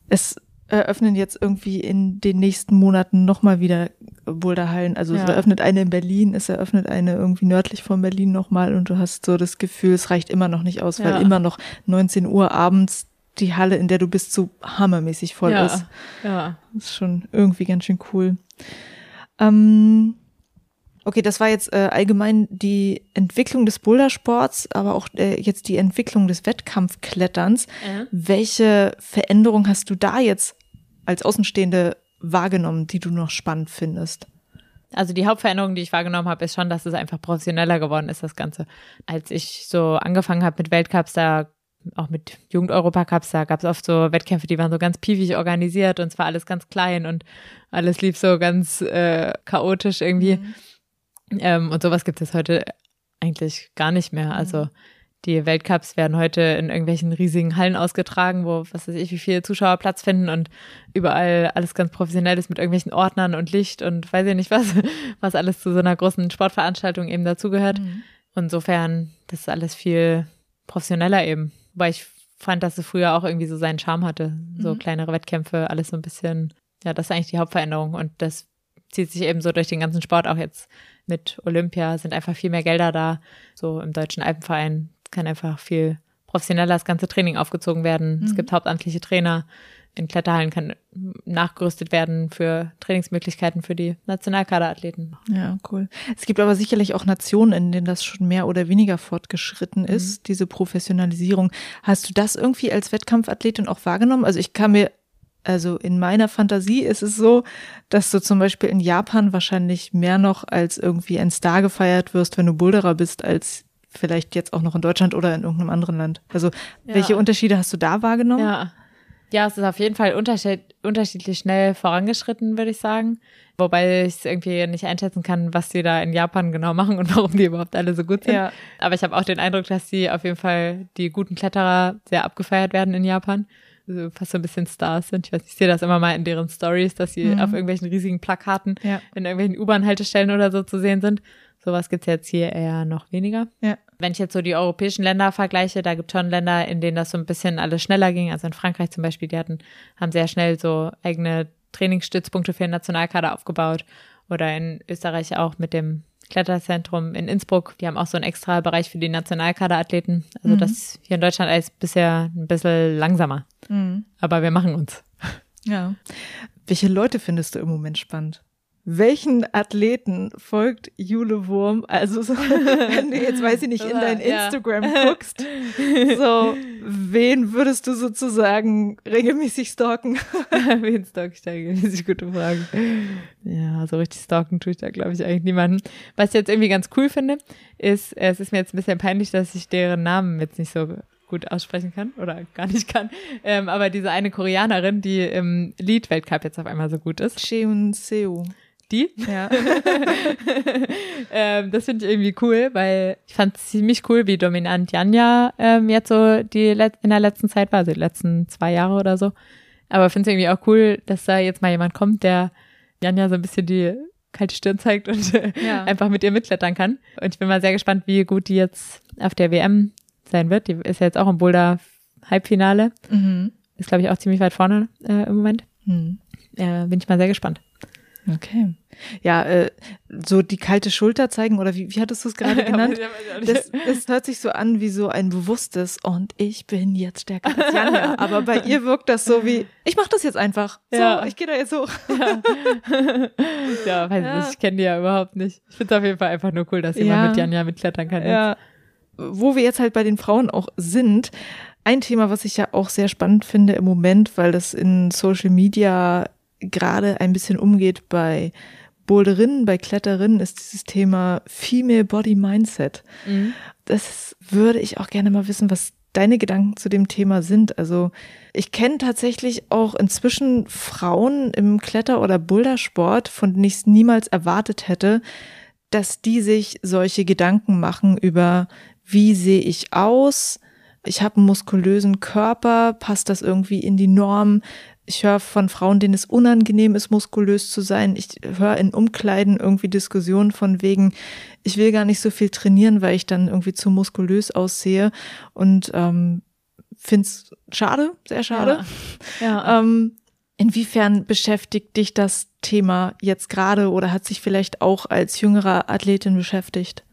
es eröffnen jetzt irgendwie in den nächsten Monaten nochmal wieder Boulderhallen. Also ja. es eröffnet eine in Berlin, es eröffnet eine irgendwie nördlich von Berlin nochmal und du hast so das Gefühl, es reicht immer noch nicht aus, ja. weil immer noch 19 Uhr abends die Halle, in der du bist, so hammermäßig voll ja. ist. Ja. Das ist schon irgendwie ganz schön cool. Ähm, okay, das war jetzt äh, allgemein die Entwicklung des Bouldersports, aber auch äh, jetzt die Entwicklung des Wettkampfkletterns. Ja. Welche Veränderung hast du da jetzt als Außenstehende wahrgenommen, die du noch spannend findest? Also die Hauptveränderung, die ich wahrgenommen habe, ist schon, dass es einfach professioneller geworden ist, das Ganze. Als ich so angefangen habe mit Weltcups, da auch mit Jugend-Europacups, da gab es oft so Wettkämpfe, die waren so ganz piefig organisiert und zwar alles ganz klein und alles lief so ganz äh, chaotisch irgendwie. Mhm. Ähm, und sowas gibt es heute eigentlich gar nicht mehr. Also mhm. die Weltcups werden heute in irgendwelchen riesigen Hallen ausgetragen, wo was weiß ich, wie viele Zuschauer Platz finden und überall alles ganz professionell ist mit irgendwelchen Ordnern und Licht und weiß ich nicht was, was alles zu so einer großen Sportveranstaltung eben dazugehört. Mhm. Insofern, das ist alles viel professioneller eben. Weil ich fand, dass es früher auch irgendwie so seinen Charme hatte. So mhm. kleinere Wettkämpfe, alles so ein bisschen, ja, das ist eigentlich die Hauptveränderung. Und das zieht sich eben so durch den ganzen Sport auch jetzt mit Olympia, sind einfach viel mehr Gelder da. So im Deutschen Alpenverein kann einfach viel professioneller das ganze Training aufgezogen werden. Mhm. Es gibt hauptamtliche Trainer in Kletterhallen kann nachgerüstet werden für Trainingsmöglichkeiten für die Nationalkaderathleten. Ja, cool. Es gibt aber sicherlich auch Nationen, in denen das schon mehr oder weniger fortgeschritten mhm. ist, mhm. diese Professionalisierung. Hast du das irgendwie als Wettkampfathletin auch wahrgenommen? Also ich kann mir, also in meiner Fantasie ist es so, dass du zum Beispiel in Japan wahrscheinlich mehr noch als irgendwie ein Star gefeiert wirst, wenn du Boulderer bist, als vielleicht jetzt auch noch in Deutschland oder in irgendeinem anderen Land. Also ja. welche Unterschiede hast du da wahrgenommen? Ja. Ja, es ist auf jeden Fall unterschied unterschiedlich schnell vorangeschritten, würde ich sagen. Wobei ich es irgendwie nicht einschätzen kann, was die da in Japan genau machen und warum die überhaupt alle so gut sind. Ja. Aber ich habe auch den Eindruck, dass die auf jeden Fall die guten Kletterer sehr abgefeiert werden in Japan. so fast so ein bisschen Stars sind. Ich weiß, ich sehe das immer mal in deren Stories, dass sie Mhm. auf irgendwelchen riesigen Plakaten Ja. in irgendwelchen U-Bahn-Haltestellen oder so zu sehen sind. Sowas gibt's jetzt hier eher noch weniger. Ja. Wenn ich jetzt so die europäischen Länder vergleiche, da gibt schon Länder, in denen das so ein bisschen alles schneller ging. Also in Frankreich zum Beispiel, die hatten, haben sehr schnell so eigene Trainingsstützpunkte für den Nationalkader aufgebaut. Oder in Österreich auch mit dem Kletterzentrum in Innsbruck. Die haben auch so einen extra Bereich für die Nationalkaderathleten. Also Mhm. das hier in Deutschland alles bisher ein bisschen langsamer. Mhm. Aber wir machen uns. Ja. Welche Leute findest du im Moment spannend? Welchen Athleten folgt Jule Wurm? Also, so, wenn du jetzt, weiß ich nicht, in dein Ja. Instagram guckst, so, wen würdest du sozusagen regelmäßig stalken? Wen stalk ich da? Eine gute Frage. Ja, so richtig stalken tue ich da, glaube ich, eigentlich niemanden. Was ich jetzt irgendwie ganz cool finde, ist, es ist mir jetzt ein bisschen peinlich, dass ich deren Namen jetzt nicht so gut aussprechen kann oder gar nicht kann. Ähm, aber diese eine Koreanerin, die im Lead-Weltcup jetzt auf einmal so gut ist, Cheun Seo. Die, Ja. ähm, das finde ich irgendwie cool, weil ich fand es ziemlich cool, wie dominant Janja ähm, jetzt so die Let in der letzten Zeit war, also die letzten zwei Jahre oder so. Aber finde es irgendwie auch cool, dass da jetzt mal jemand kommt, der Janja so ein bisschen die kalte Stirn zeigt und Ja. einfach mit ihr mitklettern kann. Und ich bin mal sehr gespannt, wie gut die jetzt auf der WM sein wird. Die ist ja jetzt auch im Boulder Halbfinale. Mhm. Ist, glaube ich, auch ziemlich weit vorne äh, im Moment. Mhm. Äh, bin ich mal sehr gespannt. Okay. Ja, äh, so die kalte Schulter zeigen, oder wie, wie hattest du es gerade genannt? Das, das hört sich so an wie so ein bewusstes und ich bin jetzt stärker als Janja. Aber bei ihr wirkt das so wie, ich mach das jetzt einfach. So, Ja. ich gehe da jetzt hoch. ja, weiß Ja. nicht, ich kenne die ja überhaupt nicht. Ich finde es auf jeden Fall einfach nur cool, dass jemand Ja. mit Janja mitklettern kann. jetzt. Ja. Wo wir jetzt halt bei den Frauen auch sind, ein Thema, was ich ja auch sehr spannend finde im Moment, weil das in Social Media gerade ein bisschen umgeht bei Boulderinnen, bei Kletterinnen, ist dieses Thema Female Body Mindset. Mhm. Das würde ich auch gerne mal wissen, was deine Gedanken zu dem Thema sind. Also ich kenne tatsächlich auch inzwischen Frauen im Kletter- oder Bouldersport, von denen ich es niemals erwartet hätte, dass die sich solche Gedanken machen über, wie sehe ich aus? Ich habe einen muskulösen Körper, passt das irgendwie in die Norm? Ich höre von Frauen, denen es unangenehm ist, muskulös zu sein. Ich höre in Umkleiden irgendwie Diskussionen von wegen, ich will gar nicht so viel trainieren, weil ich dann irgendwie zu muskulös aussehe. Und ähm, finde es schade, sehr schade. Ja. Ähm, inwiefern beschäftigt dich das Thema jetzt gerade oder hat sich vielleicht auch als jüngere Athletin beschäftigt?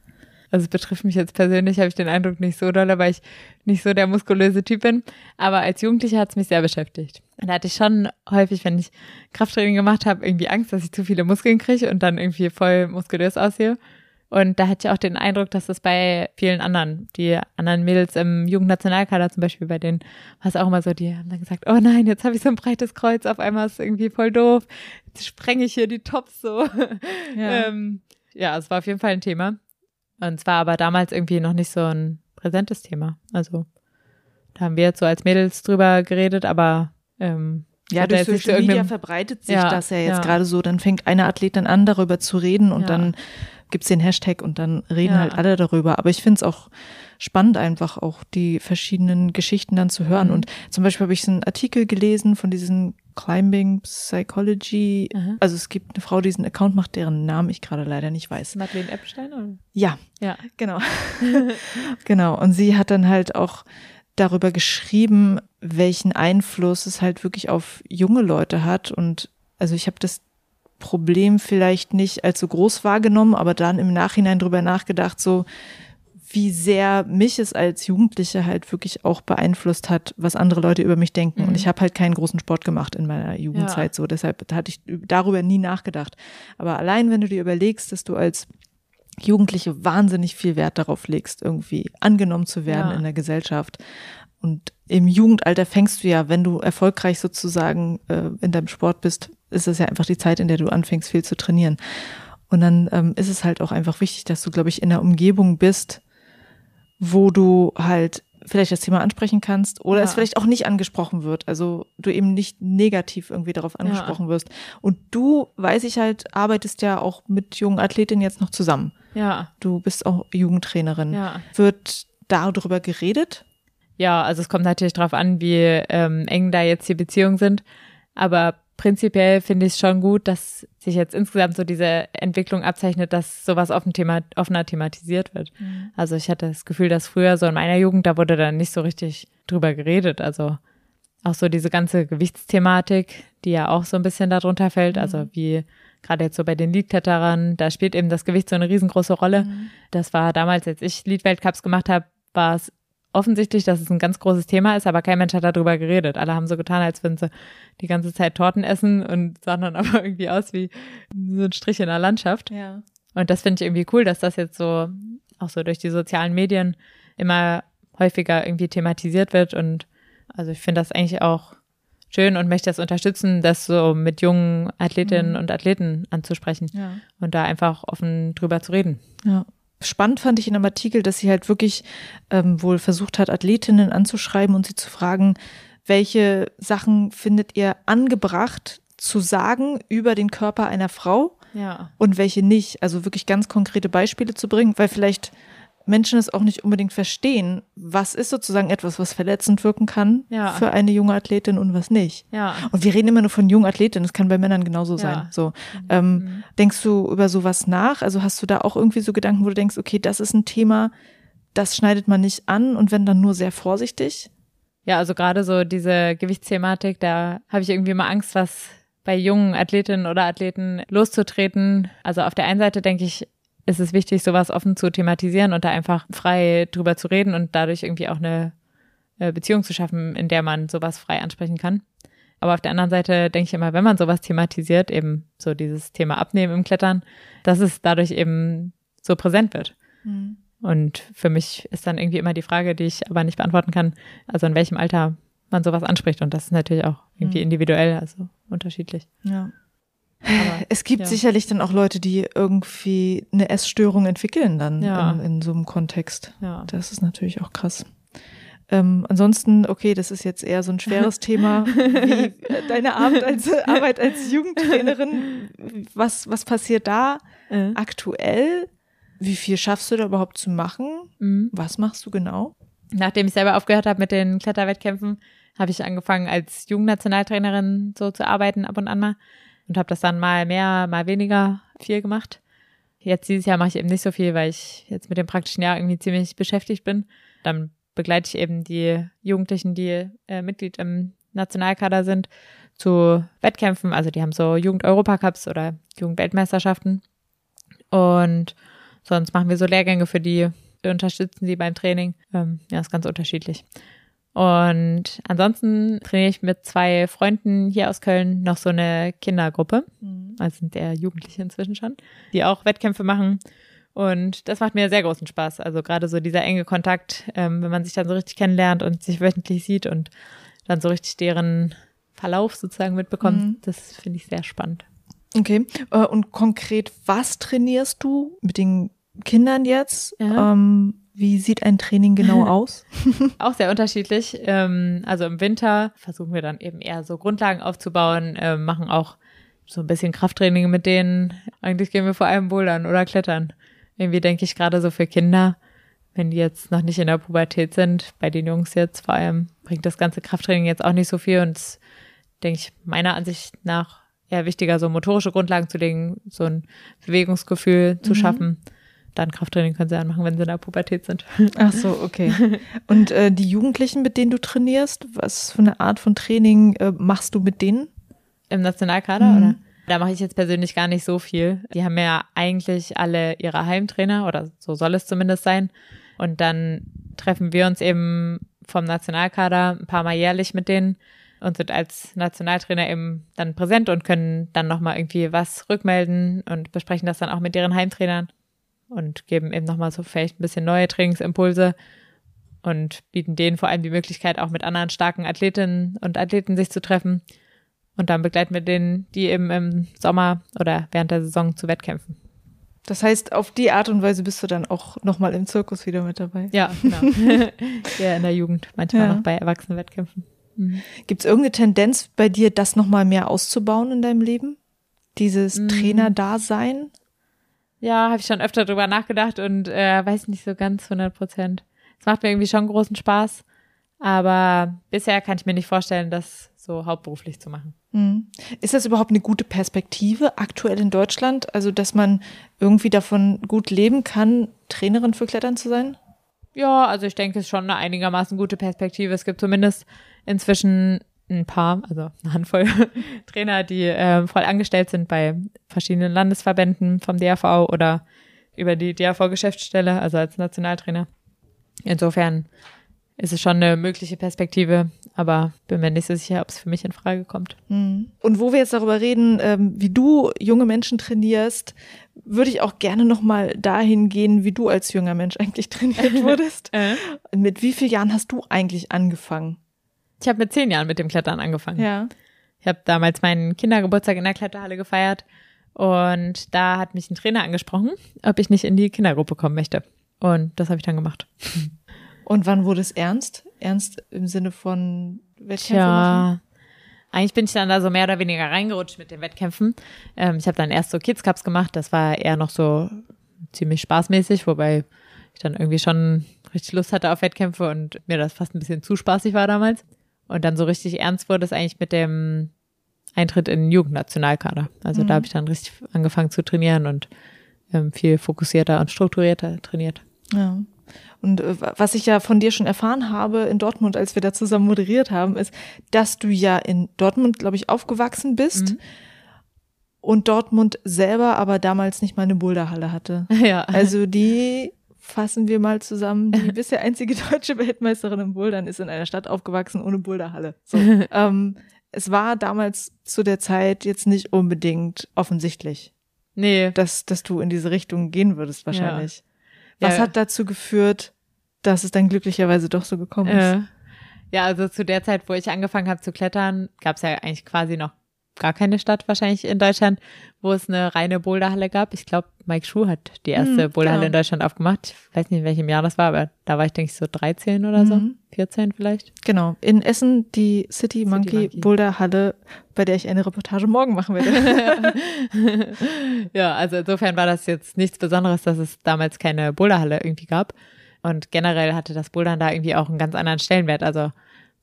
Also es betrifft mich jetzt persönlich, habe ich den Eindruck nicht so doll, weil ich nicht so der muskulöse Typ bin. Aber als Jugendliche hat es mich sehr beschäftigt. Und da hatte ich schon häufig, wenn ich Krafttraining gemacht habe, irgendwie Angst, dass ich zu viele Muskeln kriege und dann irgendwie voll muskulös aussehe. Und da hatte ich auch den Eindruck, dass das bei vielen anderen, die anderen Mädels im Jugendnationalkader zum Beispiel, bei denen war es auch immer so, die haben dann gesagt, oh nein, jetzt habe ich so ein breites Kreuz, auf einmal ist es irgendwie voll doof, jetzt sprenge ich hier die Tops so. Ja. ähm, ja, es war auf jeden Fall ein Thema. Und zwar aber damals irgendwie noch nicht so ein präsentes Thema. Also da haben wir jetzt so als Mädels drüber geredet, aber ähm, Ja, durch Social Media verbreitet sich Ja, das ja jetzt ja. gerade so. Dann fängt eine Athletin an, darüber zu reden und Ja. dann gibt's den Hashtag und dann reden halt alle darüber. Aber ich finde es auch spannend, einfach auch die verschiedenen Geschichten dann zu hören. Mhm. Und zum Beispiel habe ich so einen Artikel gelesen von diesen Climbing Psychology. Aha. Also es gibt eine Frau, die diesen Account macht, deren Namen ich gerade leider nicht weiß. Madeleine Epstein oder? Ja, Ja. Genau. genau. Und sie hat dann halt auch darüber geschrieben, welchen Einfluss es halt wirklich auf junge Leute hat. Und also ich habe das Problem vielleicht nicht als so groß wahrgenommen, aber dann im Nachhinein drüber nachgedacht, so wie sehr mich es als Jugendliche halt wirklich auch beeinflusst hat, was andere Leute über mich denken. Mhm. Und ich habe halt keinen großen Sport gemacht in meiner Jugendzeit, so deshalb hatte ich darüber nie nachgedacht. Aber allein, wenn du dir überlegst, dass du als Jugendliche wahnsinnig viel Wert darauf legst, irgendwie angenommen zu werden Ja. in der Gesellschaft. Und im Jugendalter fängst du ja, wenn du erfolgreich sozusagen äh, in deinem Sport bist, ist es ja einfach die Zeit, in der du anfängst, viel zu trainieren. Und dann ähm, ist es halt auch einfach wichtig, dass du, glaube ich, in einer Umgebung bist, wo du halt vielleicht das Thema ansprechen kannst oder Ja. es vielleicht auch nicht angesprochen wird. Also du eben nicht negativ irgendwie darauf angesprochen wirst. Und du, weiß ich halt, arbeitest ja auch mit jungen Athletinnen jetzt noch zusammen. Ja. Du bist auch Jugendtrainerin. Ja. Wird darüber geredet? Ja, also es kommt natürlich drauf an, wie ähm, eng da jetzt die Beziehungen sind. Aber prinzipiell finde ich es schon gut, dass sich jetzt insgesamt so diese Entwicklung abzeichnet, dass sowas offen Thema, offener thematisiert wird. Mhm. Also ich hatte das Gefühl, dass früher so in meiner Jugend, da wurde dann nicht so richtig drüber geredet. Also auch so diese ganze Gewichtsthematik, die ja auch so ein bisschen darunter fällt. Also mhm. Also wie gerade jetzt so bei den Leadkletterern, da spielt eben das Gewicht so eine riesengroße Rolle. Mhm. Das war damals, als ich Lead-Weltcups gemacht habe, war es offensichtlich, dass es ein ganz großes Thema ist, aber kein Mensch hat darüber geredet. Alle haben so getan, als würden sie die ganze Zeit Torten essen und sahen dann aber irgendwie aus wie so ein Strich in der Landschaft. Ja. Und das finde ich irgendwie cool, dass das jetzt so auch so durch die sozialen Medien immer häufiger irgendwie thematisiert wird. Und also ich finde das eigentlich auch schön und möchte das unterstützen, das so mit jungen Athletinnen mhm. und Athleten anzusprechen ja. und da einfach offen drüber zu reden. Ja. Spannend fand ich in einem Artikel, dass sie halt wirklich ähm, wohl versucht hat, Athletinnen anzuschreiben und sie zu fragen, welche Sachen findet ihr angebracht zu sagen über den Körper einer Frau ja. und welche nicht. Also wirklich ganz konkrete Beispiele zu bringen, weil vielleicht Menschen es auch nicht unbedingt verstehen, was ist sozusagen etwas, was verletzend wirken kann ja. für eine junge Athletin und was nicht. Ja. Und wir reden immer nur von jungen Athletinnen, das kann bei Männern genauso sein. Ja. So, ähm, mhm. Denkst du über sowas nach? Also hast du da auch irgendwie so Gedanken, wo du denkst, okay, das ist ein Thema, das schneidet man nicht an und wenn dann nur sehr vorsichtig? Ja, also gerade so diese Gewichtsthematik, da habe ich irgendwie immer Angst, was bei jungen Athletinnen oder Athleten loszutreten. Also auf der einen Seite denke ich, ist es wichtig, sowas offen zu thematisieren und da einfach frei drüber zu reden und dadurch irgendwie auch eine äh, Beziehung zu schaffen, in der man sowas frei ansprechen kann. Aber auf der anderen Seite denke ich immer, wenn man sowas thematisiert, eben so dieses Thema Abnehmen im Klettern, dass es dadurch eben so präsent wird. Mhm. Und für mich ist dann irgendwie immer die Frage, die ich aber nicht beantworten kann, also in welchem Alter man sowas anspricht. Und das ist natürlich auch irgendwie mhm. individuell, also unterschiedlich. Ja. Aber, es gibt ja. sicherlich dann auch Leute, die irgendwie eine Essstörung entwickeln dann ja. in, in, so einem Kontext. Ja. Das ist natürlich auch krass. Ähm, ansonsten, okay, das ist jetzt eher so ein schweres Thema, wie deine Arbeit als, Arbeit als Jugendtrainerin. Was, was passiert da äh. aktuell? Wie viel schaffst du da überhaupt zu machen? Mhm. Was machst du genau? Nachdem ich selber aufgehört habe mit den Kletterwettkämpfen, habe ich angefangen als Jugendnationaltrainerin so zu arbeiten ab und an mal und habe das dann mal mehr, mal weniger viel gemacht. Jetzt dieses Jahr mache ich eben nicht so viel, weil ich jetzt mit dem praktischen Jahr irgendwie ziemlich beschäftigt bin. Dann begleite ich eben die Jugendlichen, die äh, Mitglied im Nationalkader sind, zu Wettkämpfen. Also die haben so Jugend-Europacups oder Jugendweltmeisterschaften. Und sonst machen wir so Lehrgänge für die, unterstützen sie beim Training. Ähm, ja, ist ganz unterschiedlich. Und ansonsten trainiere ich mit zwei Freunden hier aus Köln noch so eine Kindergruppe. Mhm. Also sind der Jugendliche inzwischen schon, die auch Wettkämpfe machen. Und das macht mir sehr großen Spaß. Also gerade so dieser enge Kontakt, ähm, wenn man sich dann so richtig kennenlernt und sich wöchentlich sieht und dann so richtig deren Verlauf sozusagen mitbekommt, mhm. das finde ich sehr spannend. Okay. Äh, und konkret, was trainierst du mit den Kindern jetzt? Ja. Ähm, wie sieht ein Training genau aus? auch sehr unterschiedlich. Ähm, also im Winter versuchen wir dann eben eher so Grundlagen aufzubauen, äh, machen auch so ein bisschen Krafttraining mit denen. Eigentlich gehen wir vor allem bouldern oder klettern. Irgendwie denke ich gerade so für Kinder, wenn die jetzt noch nicht in der Pubertät sind, bei den Jungs jetzt vor allem, bringt das ganze Krafttraining jetzt auch nicht so viel und denke ich meiner Ansicht nach eher wichtiger, so motorische Grundlagen zu legen, so ein Bewegungsgefühl zu mhm. schaffen dann Krafttraining können sie dann machen, wenn sie in der Pubertät sind. Ach so, okay. Und äh, die Jugendlichen, mit denen du trainierst, was für eine Art von Training äh, machst du mit denen? Im Nationalkader, mhm. oder? Da mache ich jetzt persönlich gar nicht so viel. Die haben ja eigentlich alle ihre Heimtrainer oder so soll es zumindest sein. Und dann treffen wir uns eben vom Nationalkader ein paar Mal jährlich mit denen und sind als Nationaltrainer eben dann präsent und können dann nochmal irgendwie was rückmelden und besprechen das dann auch mit deren Heimtrainern und geben eben nochmal so vielleicht ein bisschen neue Trainingsimpulse und bieten denen vor allem die Möglichkeit, auch mit anderen starken Athletinnen und Athleten sich zu treffen. Und dann begleiten wir denen, die eben im Sommer oder während der Saison zu Wettkämpfen. Das heißt, auf die Art und Weise bist du dann auch nochmal im Zirkus wieder mit dabei. Ja, genau. ja, in der Jugend, manchmal ja. noch bei Erwachsenenwettkämpfen. Mhm. Gibt es irgendeine Tendenz bei dir, das nochmal mehr auszubauen in deinem Leben? Dieses mhm. Trainer-Dasein? Ja, habe ich schon öfter drüber nachgedacht und äh, weiß nicht so ganz 100 Prozent. Es macht mir irgendwie schon großen Spaß, Aber bisher kann ich mir nicht vorstellen, das so hauptberuflich zu machen. Mhm. Ist das überhaupt eine gute Perspektive aktuell in Deutschland? Also, dass man irgendwie davon gut leben kann, Trainerin für Klettern zu sein? Ja, also ich denke, es ist schon eine einigermaßen gute Perspektive. Es gibt zumindest inzwischen ein paar, also eine Handvoll Trainer, die äh, voll angestellt sind bei verschiedenen Landesverbänden vom DAV oder über die DAV-Geschäftsstelle, also als Nationaltrainer. Insofern ist es schon eine mögliche Perspektive, aber bin mir nicht so sicher, ob es für mich in Frage kommt. Hm. Und wo wir jetzt darüber reden, ähm, wie du junge Menschen trainierst, würde ich auch gerne noch mal dahin gehen, wie du als junger Mensch eigentlich trainiert wurdest. äh? Mit wie vielen Jahren hast du eigentlich angefangen? Ich habe mit zehn Jahren mit dem Klettern angefangen. Ja. Ich habe damals meinen Kindergeburtstag in der Kletterhalle gefeiert und da hat mich ein Trainer angesprochen, ob ich nicht in die Kindergruppe kommen möchte. Und das habe ich dann gemacht. Und wann wurde es ernst? Ernst im Sinne von Wettkämpfen? Ja, eigentlich bin ich dann da so mehr oder weniger reingerutscht mit den Wettkämpfen. Ähm, ich habe dann erst so Kids Cups gemacht, das war eher noch so ziemlich spaßmäßig, wobei ich dann irgendwie schon richtig Lust hatte auf Wettkämpfe und mir das fast ein bisschen zu spaßig war damals. Und dann so richtig ernst wurde es eigentlich mit dem Eintritt in den Jugendnationalkader. Also mhm. da habe ich dann richtig angefangen zu trainieren und ähm, viel fokussierter und strukturierter trainiert. Ja. Und äh, was ich ja von dir schon erfahren habe in Dortmund, als wir da zusammen moderiert haben, ist, dass du ja in Dortmund, glaube ich, aufgewachsen bist. Mhm. Und Dortmund selber aber damals nicht mal eine Boulderhalle hatte. Ja. Also die fassen wir mal zusammen. Die bisher einzige deutsche Weltmeisterin im Bouldern ist in einer Stadt aufgewachsen ohne Boulderhalle. So. ähm, es war damals zu der Zeit jetzt nicht unbedingt offensichtlich. Nee. Dass, dass du in diese Richtung gehen würdest wahrscheinlich. Ja. Was ja. hat dazu geführt, dass es dann glücklicherweise doch so gekommen ist. Äh, ja, also zu der Zeit, wo ich angefangen habe zu klettern, gab es ja eigentlich quasi noch gar keine Stadt wahrscheinlich in Deutschland, wo es eine reine Boulderhalle gab. Ich glaube, Mike Schuh hat die erste hm, Boulderhalle genau. in Deutschland aufgemacht. Ich weiß nicht, in welchem Jahr das war, aber da war ich, denke ich, so 13 oder so, mhm. 14 vielleicht. Genau. In Essen die City, City Monkey, Monkey Boulderhalle, bei der ich eine Reportage morgen machen werde. ja, also insofern war das jetzt nichts Besonderes, dass es damals keine Boulderhalle irgendwie gab. Und generell hatte das Bouldern da irgendwie auch einen ganz anderen Stellenwert. Also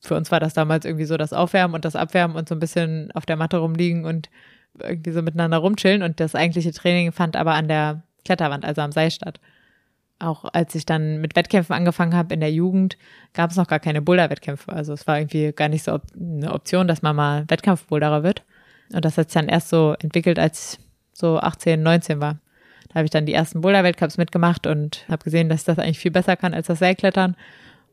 für uns war das damals irgendwie so das Aufwärmen und das Abwärmen und so ein bisschen auf der Matte rumliegen und irgendwie so miteinander rumchillen. Und das eigentliche Training fand aber an der Kletterwand, also am Seil statt. Auch als ich dann mit Wettkämpfen angefangen habe in der Jugend, gab es noch gar keine Boulder-Wettkämpfe. Also es war irgendwie gar nicht so eine Option, dass man mal Wettkampfboulderer wird. Und das hat sich dann erst so entwickelt, als ich so 18, 19 war. Da habe ich dann die ersten Boulder-Weltcups mitgemacht und habe gesehen, dass ich das eigentlich viel besser kann als das Seilklettern.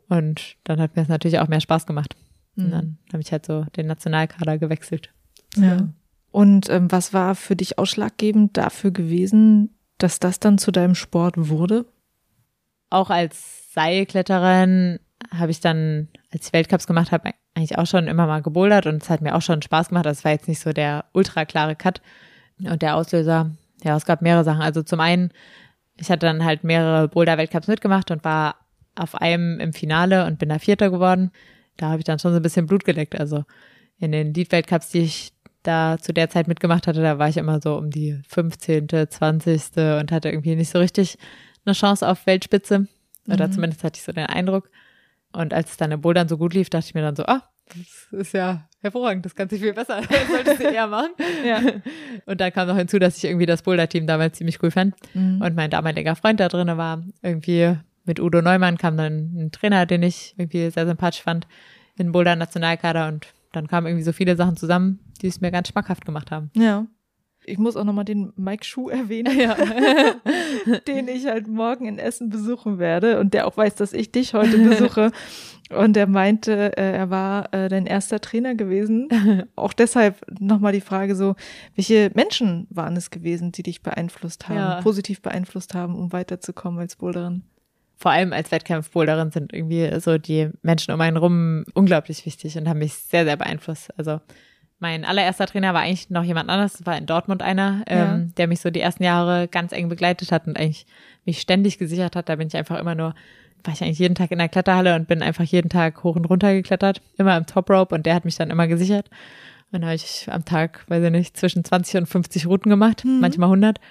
Und dann hat mir es natürlich auch mehr Spaß gemacht. Mhm. Und dann habe ich halt so den Nationalkader gewechselt. Ja. Und ähm, was war für dich ausschlaggebend dafür gewesen, dass das dann zu deinem Sport wurde? Auch als Seilkletterin habe ich dann, als ich Weltcups gemacht habe, eigentlich auch schon immer mal gebouldert und es hat mir auch schon Spaß gemacht. Das war jetzt nicht so der ultra klare Cut. Und der Auslöser ja, es gab mehrere Sachen. Also zum einen, ich hatte dann halt mehrere Boulder-Weltcups mitgemacht und war auf einem im Finale und bin da Vierter geworden. Da habe ich dann schon so ein bisschen Blut geleckt. Also in den Lead-Weltcups, die ich da zu der Zeit mitgemacht hatte, da war ich immer so um die 15., 20. und hatte irgendwie nicht so richtig eine Chance auf Weltspitze. Oder mhm. zumindest hatte ich so den Eindruck. Und als es dann im Bouldern so gut lief, dachte ich mir dann so, ah, das ist ja hervorragend, das kannst du viel besser, das solltest du eher machen. ja. Und dann kam noch hinzu, dass ich irgendwie das Boulder-Team damals ziemlich cool fand. Mhm. Und mein damaliger Freund da drin war. Irgendwie mit Udo Neumann kam dann ein Trainer, den ich irgendwie sehr sympathisch fand, in Boulder Nationalkader und dann kamen irgendwie so viele Sachen zusammen, die es mir ganz schmackhaft gemacht haben. Ja ich muss auch nochmal den Mike Schuh erwähnen, ja. den ich halt morgen in Essen besuchen werde und der auch weiß, dass ich dich heute besuche. Und er meinte, äh, er war äh, dein erster Trainer gewesen. Auch deshalb nochmal die Frage so, welche Menschen waren es gewesen, die dich beeinflusst haben, ja. positiv beeinflusst haben, um weiterzukommen als Boulderin? Vor allem als Wettkampfboulderin sind irgendwie so die Menschen um einen rum unglaublich wichtig und haben mich sehr, sehr beeinflusst. Also mein allererster Trainer war eigentlich noch jemand anderes, das war in Dortmund einer, ja. ähm, der mich so die ersten Jahre ganz eng begleitet hat und eigentlich mich ständig gesichert hat. Da bin ich einfach immer nur, war ich eigentlich jeden Tag in der Kletterhalle und bin einfach jeden Tag hoch und runter geklettert, immer im Top Rope und der hat mich dann immer gesichert. Und dann habe ich am Tag, weiß ich nicht, zwischen 20 und 50 Routen gemacht, mhm. manchmal 100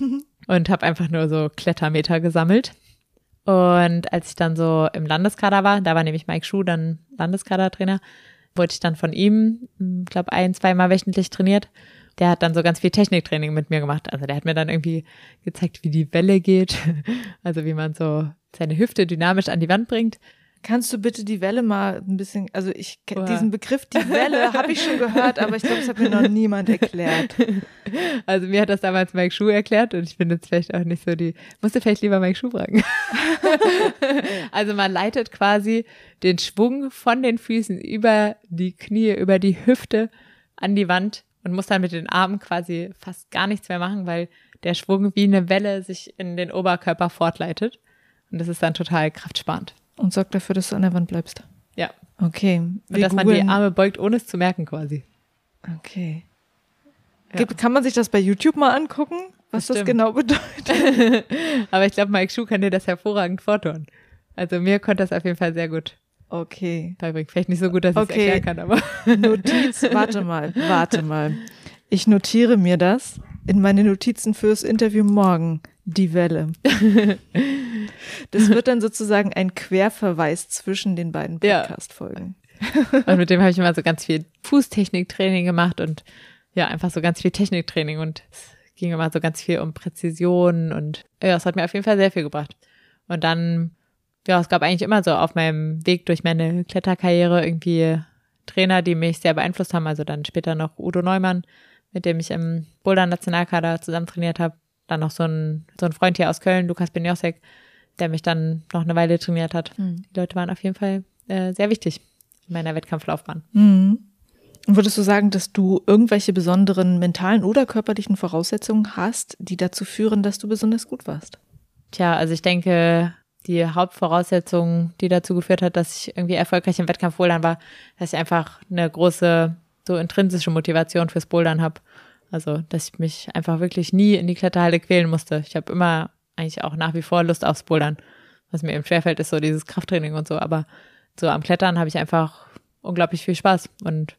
und habe einfach nur so Klettermeter gesammelt. Und als ich dann so im Landeskader war, da war nämlich Mike Schuh dann Landeskadertrainer, wurde ich dann von ihm, ich glaube, ein, zweimal wöchentlich trainiert. Der hat dann so ganz viel Techniktraining mit mir gemacht. Also der hat mir dann irgendwie gezeigt, wie die Welle geht. Also wie man so seine Hüfte dynamisch an die Wand bringt. Kannst du bitte die Welle mal ein bisschen, also ich oh. diesen Begriff, die Welle, habe ich schon gehört, aber ich glaube, das hat mir noch niemand erklärt. Also mir hat das damals Mike Schuh erklärt und ich finde jetzt vielleicht auch nicht so die, musste vielleicht lieber Mike Schuh fragen. also man leitet quasi den Schwung von den Füßen über die Knie, über die Hüfte an die Wand und muss dann mit den Armen quasi fast gar nichts mehr machen, weil der Schwung wie eine Welle sich in den Oberkörper fortleitet. Und das ist dann total kraftsparend. Und sorgt dafür, dass du an der Wand bleibst. Ja. Okay. Und dass man die Arme beugt, ohne es zu merken quasi. Okay. Ja. Kann man sich das bei YouTube mal angucken, was das, das genau bedeutet? Aber ich glaube, Mike Schuh kann dir das hervorragend vortun. Also mir konnte das auf jeden Fall sehr gut okay. beibringen. Vielleicht nicht so gut, dass ich es erklären kann, aber. Notiz, warte mal, warte mal. Ich notiere mir das in meine Notizen fürs Interview morgen. Die Welle. Das wird dann sozusagen ein Querverweis zwischen den beiden Podcast-Folgen. Ja. Und mit dem habe ich immer so ganz viel Fußtechniktraining gemacht und ja, einfach so ganz viel Techniktraining und es ging immer so ganz viel um Präzision und ja, es hat mir auf jeden Fall sehr viel gebracht. Und dann, ja, es gab eigentlich immer so auf meinem Weg durch meine Kletterkarriere irgendwie Trainer, die mich sehr beeinflusst haben. Also dann später noch Udo Neumann, mit dem ich im Boulder Nationalkader zusammen trainiert habe. Dann noch so ein, so ein Freund hier aus Köln, Lukas Benjosek, der mich dann noch eine Weile trainiert hat. Mhm. Die Leute waren auf jeden Fall äh, sehr wichtig in meiner Wettkampflaufbahn. Mhm. Würdest du sagen, dass du irgendwelche besonderen mentalen oder körperlichen Voraussetzungen hast, die dazu führen, dass du besonders gut warst? Tja, also ich denke, die Hauptvoraussetzung, die dazu geführt hat, dass ich irgendwie erfolgreich im Wettkampf Bouldern war, dass ich einfach eine große, so intrinsische Motivation fürs Bouldern habe. Also, dass ich mich einfach wirklich nie in die Kletterhalle quälen musste. Ich habe immer eigentlich auch nach wie vor Lust aufs Bouldern. Was mir eben schwerfällt, ist so dieses Krafttraining und so. Aber so am Klettern habe ich einfach unglaublich viel Spaß. Und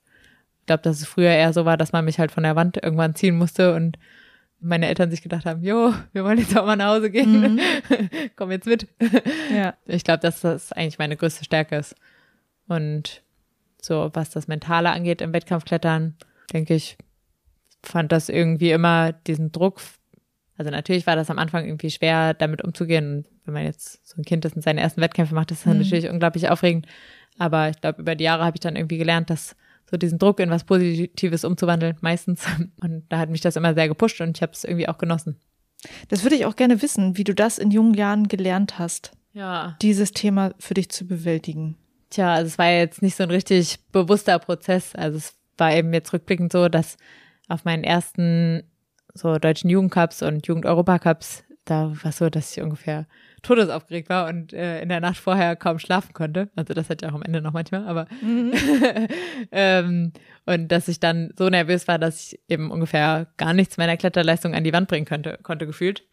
ich glaube, dass es früher eher so war, dass man mich halt von der Wand irgendwann ziehen musste und meine Eltern sich gedacht haben, jo, wir wollen jetzt auch mal nach Hause gehen. Mhm. Komm jetzt mit. Ja. Ich glaube, dass das eigentlich meine größte Stärke ist. Und so, was das Mentale angeht im Wettkampfklettern, denke ich, fand das irgendwie immer diesen Druck also natürlich war das am Anfang irgendwie schwer, damit umzugehen. wenn man jetzt so ein Kind, das in seine ersten Wettkämpfe macht, ist das mhm. natürlich unglaublich aufregend. Aber ich glaube, über die Jahre habe ich dann irgendwie gelernt, dass so diesen Druck in was Positives umzuwandeln, meistens. Und da hat mich das immer sehr gepusht und ich habe es irgendwie auch genossen. Das würde ich auch gerne wissen, wie du das in jungen Jahren gelernt hast. Ja. Dieses Thema für dich zu bewältigen. Tja, also es war jetzt nicht so ein richtig bewusster Prozess. Also es war eben jetzt rückblickend so, dass auf meinen ersten so deutschen Jugendcups und Jugend-Europacups, da war so, dass ich ungefähr todesaufgeregt war und äh, in der Nacht vorher kaum schlafen konnte. Also das hat ja auch am Ende noch manchmal, aber mhm. ähm, und dass ich dann so nervös war, dass ich eben ungefähr gar nichts meiner Kletterleistung an die Wand bringen konnte, konnte gefühlt.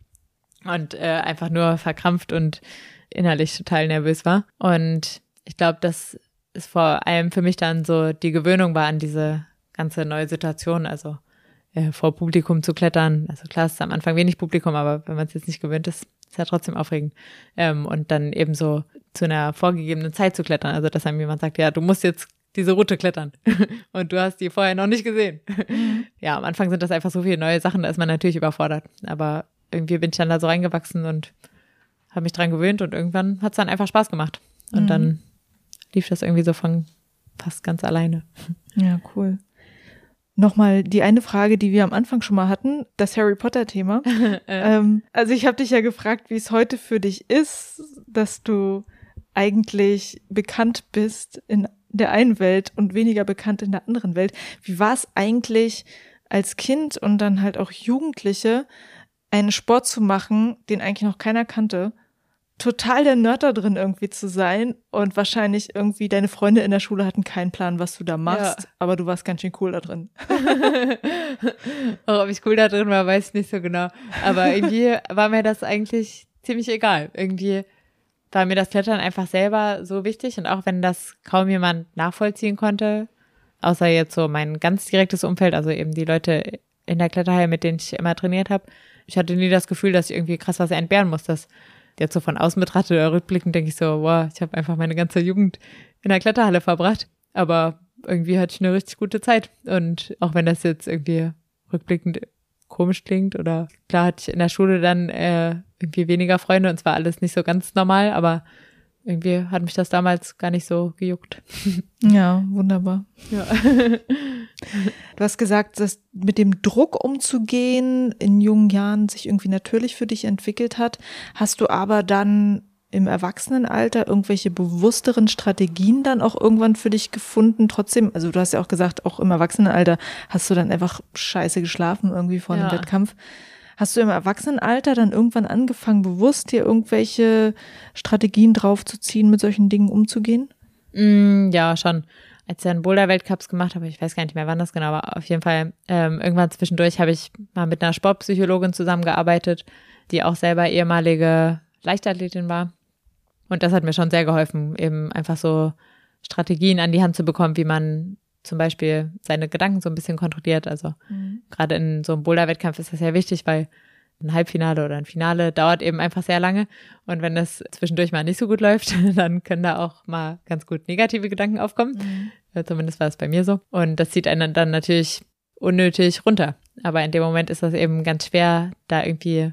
Und äh, einfach nur verkrampft und innerlich total nervös war. Und ich glaube, dass es vor allem für mich dann so die Gewöhnung war an diese ganze neue Situation. Also äh, vor Publikum zu klettern. Also klar, es ist am Anfang wenig Publikum, aber wenn man es jetzt nicht gewöhnt ist, ist ja trotzdem aufregend. Ähm, und dann eben so zu einer vorgegebenen Zeit zu klettern. Also dass einem jemand sagt, ja, du musst jetzt diese Route klettern und du hast die vorher noch nicht gesehen. Mhm. ja, am Anfang sind das einfach so viele neue Sachen, da ist man natürlich überfordert. Aber irgendwie bin ich dann da so reingewachsen und habe mich dran gewöhnt und irgendwann hat es dann einfach Spaß gemacht. Und mhm. dann lief das irgendwie so von fast ganz alleine. Ja, cool. Nochmal die eine Frage, die wir am Anfang schon mal hatten, das Harry Potter-Thema. ähm, also ich habe dich ja gefragt, wie es heute für dich ist, dass du eigentlich bekannt bist in der einen Welt und weniger bekannt in der anderen Welt. Wie war es eigentlich als Kind und dann halt auch Jugendliche, einen Sport zu machen, den eigentlich noch keiner kannte total der Nerd da drin irgendwie zu sein und wahrscheinlich irgendwie deine Freunde in der Schule hatten keinen Plan, was du da machst, ja. aber du warst ganz schön cool da drin. Auch ob ich cool da drin war, weiß ich nicht so genau. Aber irgendwie war mir das eigentlich ziemlich egal. Irgendwie war mir das Klettern einfach selber so wichtig und auch wenn das kaum jemand nachvollziehen konnte, außer jetzt so mein ganz direktes Umfeld, also eben die Leute in der Kletterhalle, mit denen ich immer trainiert habe, ich hatte nie das Gefühl, dass ich irgendwie krass was entbehren muss. Das jetzt so von außen betrachtet oder rückblickend denke ich so, wow, ich habe einfach meine ganze Jugend in der Kletterhalle verbracht. Aber irgendwie hatte ich eine richtig gute Zeit. Und auch wenn das jetzt irgendwie rückblickend komisch klingt oder klar hatte ich in der Schule dann äh, irgendwie weniger Freunde und zwar alles nicht so ganz normal, aber irgendwie hat mich das damals gar nicht so gejuckt. Ja, wunderbar. Ja. Du hast gesagt, dass mit dem Druck umzugehen in jungen Jahren sich irgendwie natürlich für dich entwickelt hat. Hast du aber dann im Erwachsenenalter irgendwelche bewussteren Strategien dann auch irgendwann für dich gefunden? Trotzdem, also du hast ja auch gesagt, auch im Erwachsenenalter hast du dann einfach scheiße geschlafen irgendwie vor Ja. einem Wettkampf. Hast du im Erwachsenenalter dann irgendwann angefangen, bewusst dir irgendwelche Strategien draufzuziehen, mit solchen Dingen umzugehen? Mm, ja, schon. Als ich dann Boulder-Weltcups gemacht habe, ich weiß gar nicht mehr, wann das genau war, auf jeden Fall ähm, irgendwann zwischendurch habe ich mal mit einer Sportpsychologin zusammengearbeitet, die auch selber ehemalige Leichtathletin war. Und das hat mir schon sehr geholfen, eben einfach so Strategien an die Hand zu bekommen, wie man zum Beispiel seine Gedanken so ein bisschen kontrolliert. Also gerade in so einem Boulder-Wettkampf ist das ja wichtig, weil ein Halbfinale oder ein Finale dauert eben einfach sehr lange. Und wenn das zwischendurch mal nicht so gut läuft, dann können da auch mal ganz gut negative Gedanken aufkommen. Äh, Zumindest war es bei mir so. Und das zieht einen dann natürlich unnötig runter. Aber in dem Moment ist das eben ganz schwer, da irgendwie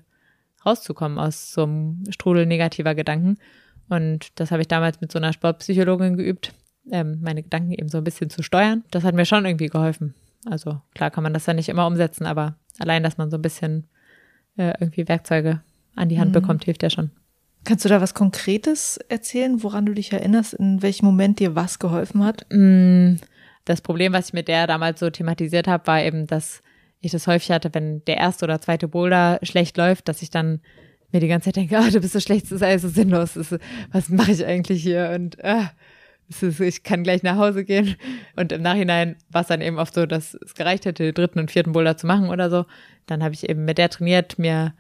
rauszukommen aus so einem Strudel negativer Gedanken. Und das habe ich damals mit so einer Sportpsychologin geübt, ähm, meine Gedanken eben so ein bisschen zu steuern. Das hat mir schon irgendwie geholfen. Also klar kann man das ja nicht immer umsetzen, aber allein, dass man so ein bisschen äh, irgendwie Werkzeuge an die Hand bekommt, hilft ja schon. Kannst du da was Konkretes erzählen, woran du dich erinnerst, in welchem Moment dir was geholfen hat? Mm, Das Problem, was ich mit der damals so thematisiert habe, war eben, dass ich das häufig hatte, wenn der erste oder zweite Boulder schlecht läuft, dass ich dann mir die ganze Zeit denke, ah, du bist so schlecht, das ist alles so sinnlos, ist, was mache ich eigentlich hier und es ist, ich kann gleich nach Hause gehen. Und im Nachhinein war es dann eben oft so, dass es gereicht hätte, den dritten und vierten Boulder zu machen oder so. Dann habe ich eben mit der trainiert, mir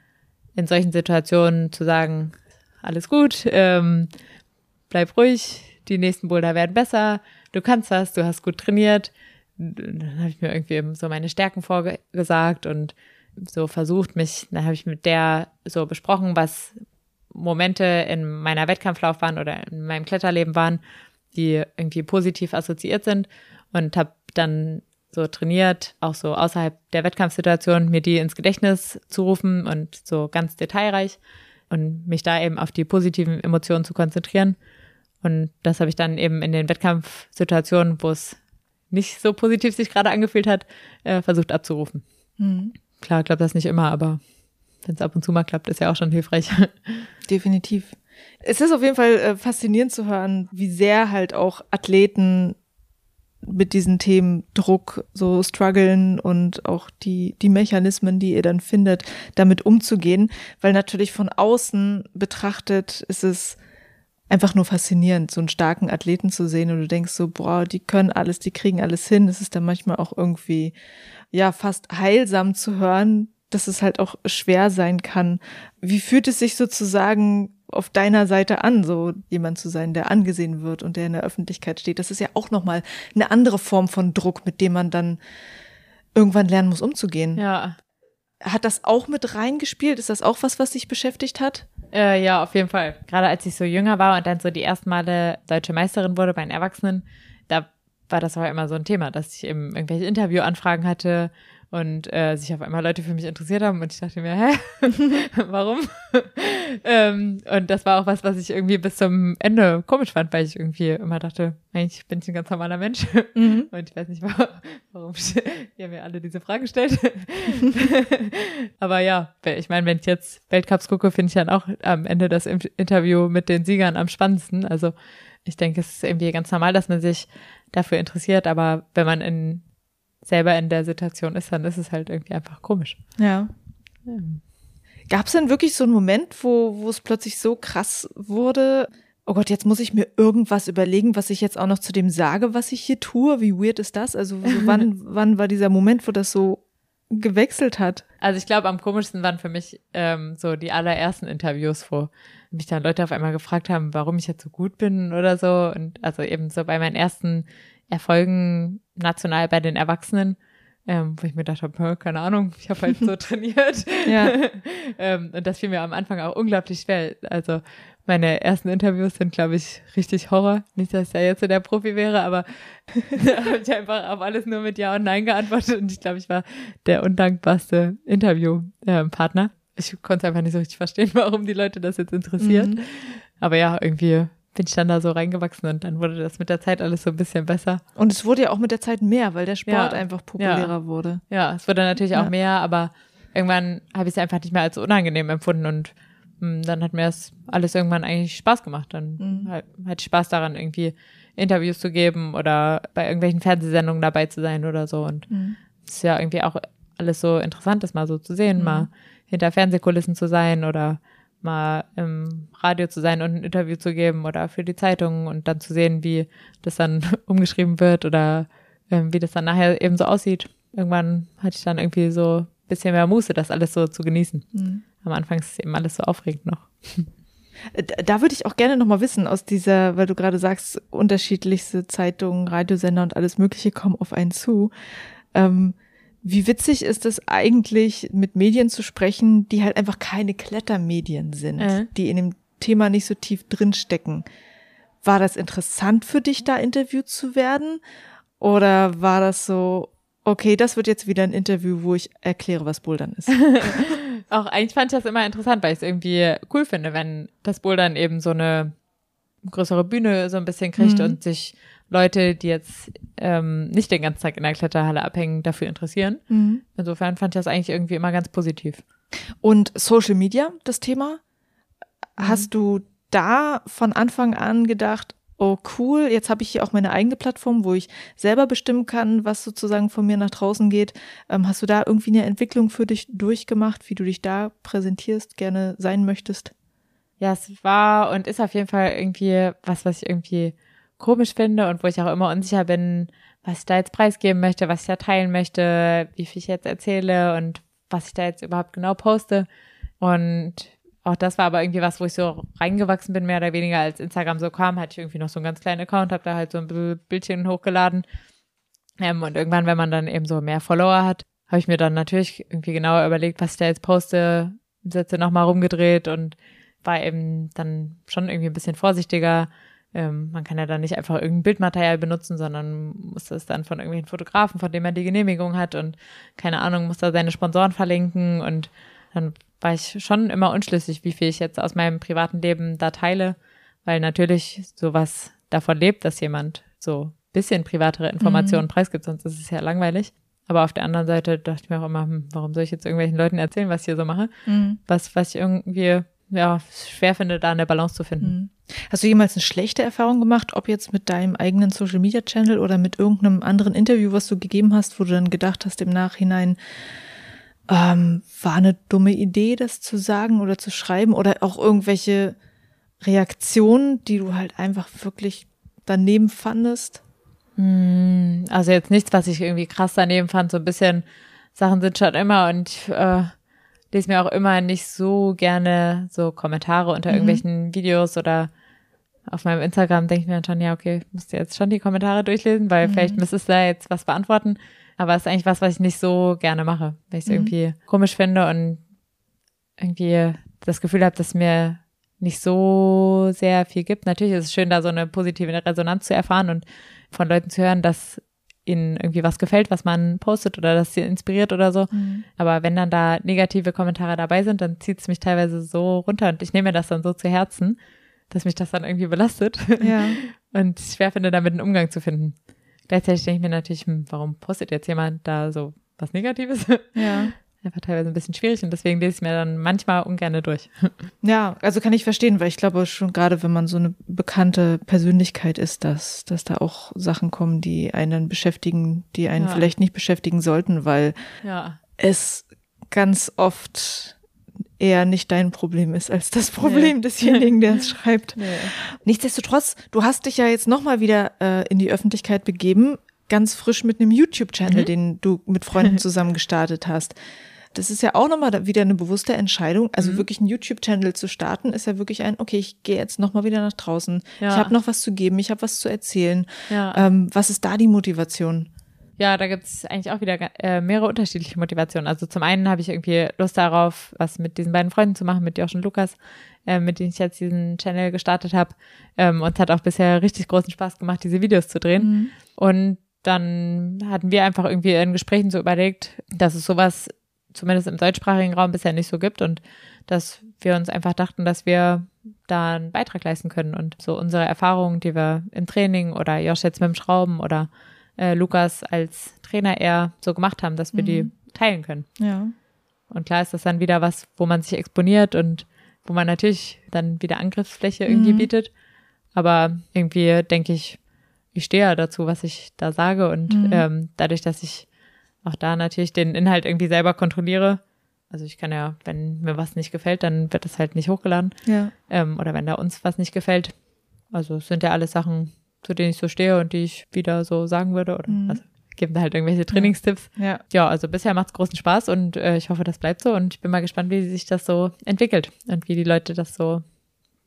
in solchen Situationen zu sagen, alles gut, ähm, bleib ruhig, die nächsten Boulder werden besser, du kannst das, du hast gut trainiert. Dann habe ich mir irgendwie eben so meine Stärken vorgesagt und so versucht, mich, dann habe ich mit der so besprochen, was Momente in meiner Wettkampflaufbahn oder in meinem Kletterleben waren, die irgendwie positiv assoziiert sind und habe dann so trainiert, auch so außerhalb der Wettkampfsituation, mir die ins Gedächtnis zu rufen und so ganz detailreich und mich da eben auf die positiven Emotionen zu konzentrieren. Und das habe ich dann eben in den Wettkampfsituationen, wo es nicht so positiv sich gerade angefühlt hat, äh, versucht abzurufen. Klar, klappt das nicht immer, aber wenn es ab und zu mal klappt, ist ja auch schon hilfreich. Definitiv. Es ist auf jeden Fall äh, faszinierend zu hören, wie sehr halt auch Athleten mit diesen Themen Druck so strugglen und auch die, die Mechanismen, die ihr dann findet, damit umzugehen. Weil natürlich von außen betrachtet ist es einfach nur faszinierend, so einen starken Athleten zu sehen und du denkst so, boah, die können alles, die kriegen alles hin. Es ist dann manchmal auch irgendwie, ja, fast heilsam zu hören, dass es halt auch schwer sein kann. Wie fühlt es sich sozusagen auf deiner Seite an, so jemand zu sein, der angesehen wird und der in der Öffentlichkeit steht? Das ist ja auch nochmal eine andere Form von Druck, mit dem man dann irgendwann lernen muss, umzugehen. ja. Hat das auch mit reingespielt? Ist das auch was, was dich beschäftigt hat? Äh, ja, auf jeden Fall. Gerade als ich so jünger war und dann so die ersten Male deutsche Meisterin wurde bei den Erwachsenen, da war das auch immer so ein Thema, dass ich eben irgendwelche Interviewanfragen hatte und äh, sich auf einmal Leute für mich interessiert haben und ich dachte mir, hä, warum? ähm, und das war auch was, was ich irgendwie bis zum Ende komisch fand, weil ich irgendwie immer dachte, eigentlich bin ich ein ganz normaler Mensch und ich weiß nicht, warum, warum ihr mir alle diese Fragen stellt. Aber ja, ich meine, wenn ich jetzt Weltcups gucke, finde ich dann auch am Ende das Interview mit den Siegern am spannendsten. Also ich denke, es ist irgendwie ganz normal, dass man sich dafür interessiert, aber wenn man in, selber in der Situation ist, dann ist es halt irgendwie einfach komisch. Ja. Gab es denn wirklich so einen Moment, wo, wo es plötzlich so krass wurde? Oh Gott, jetzt muss ich mir irgendwas überlegen, was ich jetzt auch noch zu dem sage, was ich hier tue. Wie weird ist das? Also so wann, wann war dieser Moment, wo das so gewechselt hat? Also ich glaube, am komischsten waren für mich ähm, so die allerersten Interviews, wo mich dann Leute auf einmal gefragt haben, warum ich jetzt so gut bin oder so. Und also eben so bei meinen ersten Erfolgen national bei den Erwachsenen, ähm, wo ich mir gedacht habe, keine Ahnung, ich habe halt so trainiert. Ja. ähm, und das fiel mir am Anfang auch unglaublich schwer. Also meine ersten Interviews sind, glaube ich, richtig Horror. Nicht, dass ich ja jetzt so der Profi wäre, aber da habe ich einfach auf alles nur mit Ja und Nein geantwortet und ich glaube, ich war der undankbarste Interviewpartner. ich konnte einfach nicht so richtig verstehen, warum die Leute das jetzt interessiert. Mhm. Aber ja, irgendwie bin ich dann da so reingewachsen und dann wurde das mit der Zeit alles so ein bisschen besser. Und es wurde ja auch mit der Zeit mehr, weil der Sport ja. einfach populärer ja. wurde. Ja, es wurde natürlich auch mehr, aber irgendwann habe ich es einfach nicht mehr als unangenehm empfunden und mh, hm, dann hat mir das alles irgendwann eigentlich Spaß gemacht. Dann mhm. halt, hatte ich Spaß daran, irgendwie Interviews zu geben oder bei irgendwelchen Fernsehsendungen dabei zu sein oder so. Und mhm. es ist ja irgendwie auch alles so interessant, das mal so zu sehen, mhm. mal hinter Fernsehkulissen zu sein oder mal im Radio zu sein und ein Interview zu geben oder für die Zeitung und dann zu sehen, wie das dann umgeschrieben wird oder ähm, wie das dann nachher eben so aussieht. Irgendwann hatte ich dann irgendwie so ein bisschen mehr Muße, das alles so zu genießen. Mhm. Am Anfang ist es eben alles so aufregend noch. Äh, da würde ich auch gerne nochmal wissen, aus dieser, weil du gerade sagst, unterschiedlichste Zeitungen, Radiosender und alles Mögliche kommen auf einen zu. Ähm, wie witzig ist es eigentlich, mit Medien zu sprechen, die halt einfach keine Klettermedien sind, äh. die in dem Thema nicht so tief drinstecken. War das interessant für dich, da interviewt zu werden? Oder war das so, okay, das wird jetzt wieder ein Interview, wo ich erkläre, was Bouldern ist? Auch eigentlich fand ich das immer interessant, weil ich es irgendwie cool finde, wenn das Bouldern eben so eine größere Bühne so ein bisschen kriegt mhm. und sich Leute, die jetzt ähm, nicht den ganzen Tag in der Kletterhalle abhängen, dafür interessieren. Mhm. Insofern fand ich das eigentlich irgendwie immer ganz positiv. Und Social Media, das Thema? Mhm. Hast du da von Anfang an gedacht, oh cool, jetzt habe ich hier auch meine eigene Plattform, wo ich selber bestimmen kann, was sozusagen von mir nach draußen geht. Ähm, hast du da irgendwie eine Entwicklung für dich durchgemacht, wie du dich da präsentierst, gerne sein möchtest? Ja, es war und ist auf jeden Fall irgendwie was, was ich irgendwie komisch finde und wo ich auch immer unsicher bin, was ich da jetzt preisgeben möchte, was ich da teilen möchte, wie viel ich jetzt erzähle und was ich da jetzt überhaupt genau poste. Und auch das war aber irgendwie was, wo ich so reingewachsen bin, mehr oder weniger, als Instagram so kam, hatte ich irgendwie noch so einen ganz kleinen Account, habe da halt so ein Bildchen hochgeladen. Ähm, und irgendwann, wenn man dann eben so mehr Follower hat, habe ich mir dann natürlich irgendwie genauer überlegt, was ich da jetzt poste, Sätze nochmal rumgedreht und war eben dann schon irgendwie ein bisschen vorsichtiger, ähm, man kann ja dann nicht einfach irgendein Bildmaterial benutzen, sondern muss das dann von irgendwelchen Fotografen, von dem man die Genehmigung hat und keine Ahnung, muss da seine Sponsoren verlinken und dann war ich schon immer unschlüssig, wie viel ich jetzt aus meinem privaten Leben da teile, weil natürlich sowas davon lebt, dass jemand so bisschen privatere Informationen mhm. preisgibt, sonst ist es ja langweilig. Aber auf der anderen Seite dachte ich mir auch immer, hm, warum soll ich jetzt irgendwelchen Leuten erzählen, was ich hier so mache? Mhm. Was, was ich irgendwie ja, schwer finde, da eine Balance zu finden. Mhm. Hast du jemals eine schlechte Erfahrung gemacht, ob jetzt mit deinem eigenen Social Media Channel oder mit irgendeinem anderen Interview, was du gegeben hast, wo du dann gedacht hast im Nachhinein, ähm, war eine dumme Idee, das zu sagen oder zu schreiben oder auch irgendwelche Reaktionen, die du halt einfach wirklich daneben fandest? Hm, also jetzt nichts, was ich irgendwie krass daneben fand, so ein bisschen Sachen sind schon immer und äh, lese mir auch immer nicht so gerne so Kommentare unter mhm. irgendwelchen Videos oder auf meinem Instagram denke ich mir dann schon, ja, okay, musst du jetzt schon die Kommentare durchlesen, weil mhm. vielleicht müsstest du da jetzt was beantworten. Aber es ist eigentlich was, was ich nicht so gerne mache, weil ich es mhm. irgendwie komisch finde und irgendwie das Gefühl habe, dass mir nicht so sehr viel gibt. Natürlich ist es schön, da so eine positive Resonanz zu erfahren und von Leuten zu hören, dass ihnen irgendwie was gefällt, was man postet oder das sie inspiriert oder so. Mhm. Aber wenn dann da negative Kommentare dabei sind, dann zieht es mich teilweise so runter und ich nehme mir das dann so zu Herzen, dass mich das dann irgendwie belastet ja. und schwer finde, damit einen Umgang zu finden. Gleichzeitig denke ich mir natürlich, hm, warum postet jetzt jemand da so was Negatives? Ja einfach teilweise ein bisschen schwierig und deswegen lese ich mir dann manchmal ungern durch. Ja, also kann ich verstehen, weil ich glaube schon gerade, wenn man so eine bekannte Persönlichkeit ist, dass, dass da auch Sachen kommen, die einen beschäftigen, die einen ja. vielleicht nicht beschäftigen sollten, weil ja. es ganz oft eher nicht dein Problem ist als das Problem nee. desjenigen, der es schreibt. Nee. Nichtsdestotrotz, du hast dich ja jetzt nochmal wieder äh, in die Öffentlichkeit begeben, ganz frisch mit einem YouTube-Channel, mhm. den du mit Freunden zusammen gestartet hast. Das ist ja auch nochmal wieder eine bewusste Entscheidung. Also mhm. wirklich einen YouTube-Channel zu starten, ist ja wirklich ein, okay, ich gehe jetzt nochmal wieder nach draußen. Ja. Ich habe noch was zu geben, ich habe was zu erzählen. Ja. Ähm, was ist da die Motivation? Ja, da gibt's eigentlich auch wieder äh, mehrere unterschiedliche Motivationen. Also zum einen habe ich irgendwie Lust darauf, was mit diesen beiden Freunden zu machen, mit Josh und Lukas, äh, mit denen ich jetzt diesen Channel gestartet habe. Ähm, und es hat auch bisher richtig großen Spaß gemacht, diese Videos zu drehen. Mhm. Und dann hatten wir einfach irgendwie in Gesprächen so überlegt, dass es sowas zumindest im deutschsprachigen Raum bisher nicht so gibt und dass wir uns einfach dachten, dass wir da einen Beitrag leisten können und so unsere Erfahrungen, die wir im Training oder Josh jetzt mit dem Schrauben oder äh, Lukas als Trainer eher so gemacht haben, dass wir mhm. die teilen können. Ja. Und klar ist das dann wieder was, wo man sich exponiert und wo man natürlich dann wieder Angriffsfläche irgendwie mhm. bietet. Aber irgendwie denke ich, ich stehe ja dazu, was ich da sage. Und mhm. ähm, dadurch, dass ich auch da natürlich den Inhalt irgendwie selber kontrolliere, also ich kann ja, wenn mir was nicht gefällt, dann wird das halt nicht hochgeladen. Ja. Ähm, oder wenn da uns was nicht gefällt. Also es sind ja alles Sachen, zu denen ich so stehe und die ich wieder so sagen würde. Oder mhm. also geben da halt irgendwelche Trainingstipps. Ja. ja, also bisher macht es großen Spaß und äh, ich hoffe, das bleibt so. Und ich bin mal gespannt, wie sich das so entwickelt und wie die Leute das so,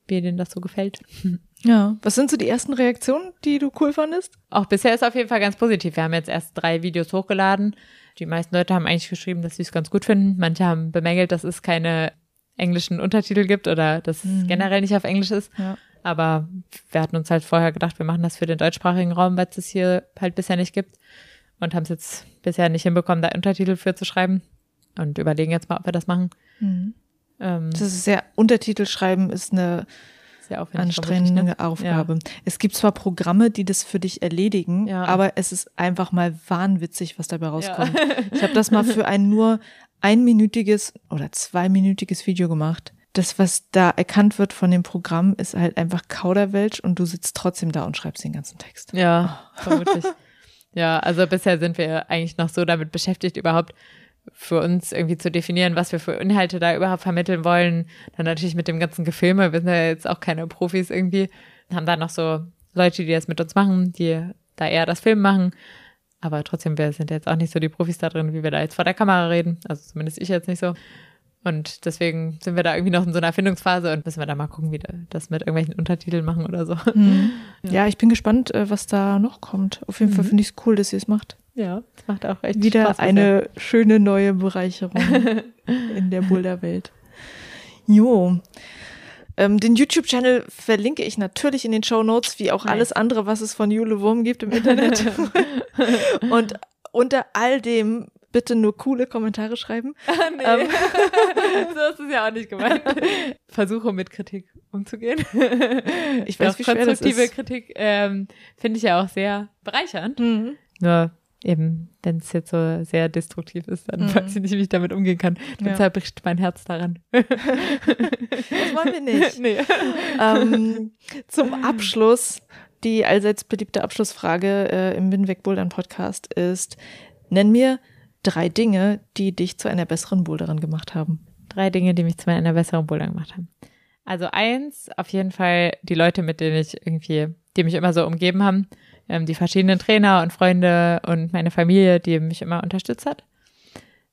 wie denen das so gefällt. Ja, was sind so die ersten Reaktionen, die du cool fandest? Auch bisher ist auf jeden Fall ganz positiv. Wir haben jetzt erst drei Videos hochgeladen. Die meisten Leute haben eigentlich geschrieben, dass sie es ganz gut finden. Manche haben bemängelt, dass es keine englischen Untertitel gibt oder dass mhm. es generell nicht auf Englisch ist. Ja. Aber wir hatten uns halt vorher gedacht, wir machen das für den deutschsprachigen Raum, weil es das hier halt bisher nicht gibt. Und haben es jetzt bisher nicht hinbekommen, da Untertitel für zu schreiben. Und überlegen jetzt mal, ob wir das machen. Mhm. Ähm, das ist sehr, Untertitel schreiben ist eine sehr anstrengende ne? Aufgabe. Ja. Es gibt zwar Programme, die das für dich erledigen, ja. aber es ist einfach mal wahnwitzig, was dabei rauskommt. Ja. Ich habe das mal für ein nur einminütiges oder zweiminütiges Video gemacht. Das, was da erkannt wird von dem Programm, ist halt einfach Kauderwelsch und du sitzt trotzdem da und schreibst den ganzen Text. Ja, oh. vermutlich. ja, also bisher sind wir eigentlich noch so damit beschäftigt, überhaupt für uns irgendwie zu definieren, was wir für Inhalte da überhaupt vermitteln wollen. Dann natürlich mit dem ganzen Gefilme, wir sind ja jetzt auch keine Profis irgendwie, haben da noch so Leute, die das mit uns machen, die da eher das Film machen. Aber trotzdem, wir sind jetzt auch nicht so die Profis da drin, wie wir da jetzt vor der Kamera reden. Also zumindest ich jetzt nicht so. Und deswegen sind wir da irgendwie noch in so einer Erfindungsphase und müssen wir da mal gucken, wie wir das mit irgendwelchen Untertiteln machen oder so. Mhm. Ja. ja. ich bin gespannt, äh, was da noch kommt. Auf jeden mhm. Fall finde ich es cool, dass ihr es macht. Ja, es macht auch echt Wieder Spaß. Wieder eine schöne neue Bereicherung in der Boulderwelt. Jo. Ähm, den YouTube-Channel verlinke ich natürlich in den Show Notes, wie auch alles andere, was es von Jule Wurm gibt im Internet. und unter all dem bitte nur coole Kommentare schreiben. Ah, nee. Ähm. so ist es ja auch nicht gemeint. Versuche mit Kritik umzugehen. Ich weiß, wie schwer konstruktive das ist. Kritik ähm, finde ich ja auch sehr bereichernd. Mhm. Nur eben, wenn es jetzt so sehr destruktiv ist, dann mhm. weiß ich nicht, wie ich damit umgehen kann. Dann ja. bricht mein Herz daran. das wollen wir nicht. Nee. Ähm, zum Abschluss, die allseits beliebte Abschlussfrage äh, im Winweg Bouldern Podcast ist, nenn mir drei Dinge, die dich zu einer besseren Boulderin gemacht haben. Drei Dinge, die mich zu einer besseren Boulderin gemacht haben. Also eins, auf jeden Fall die Leute, mit denen ich irgendwie, die mich immer so umgeben haben, ähm, die verschiedenen Trainer und Freunde und meine Familie, die mich immer unterstützt hat.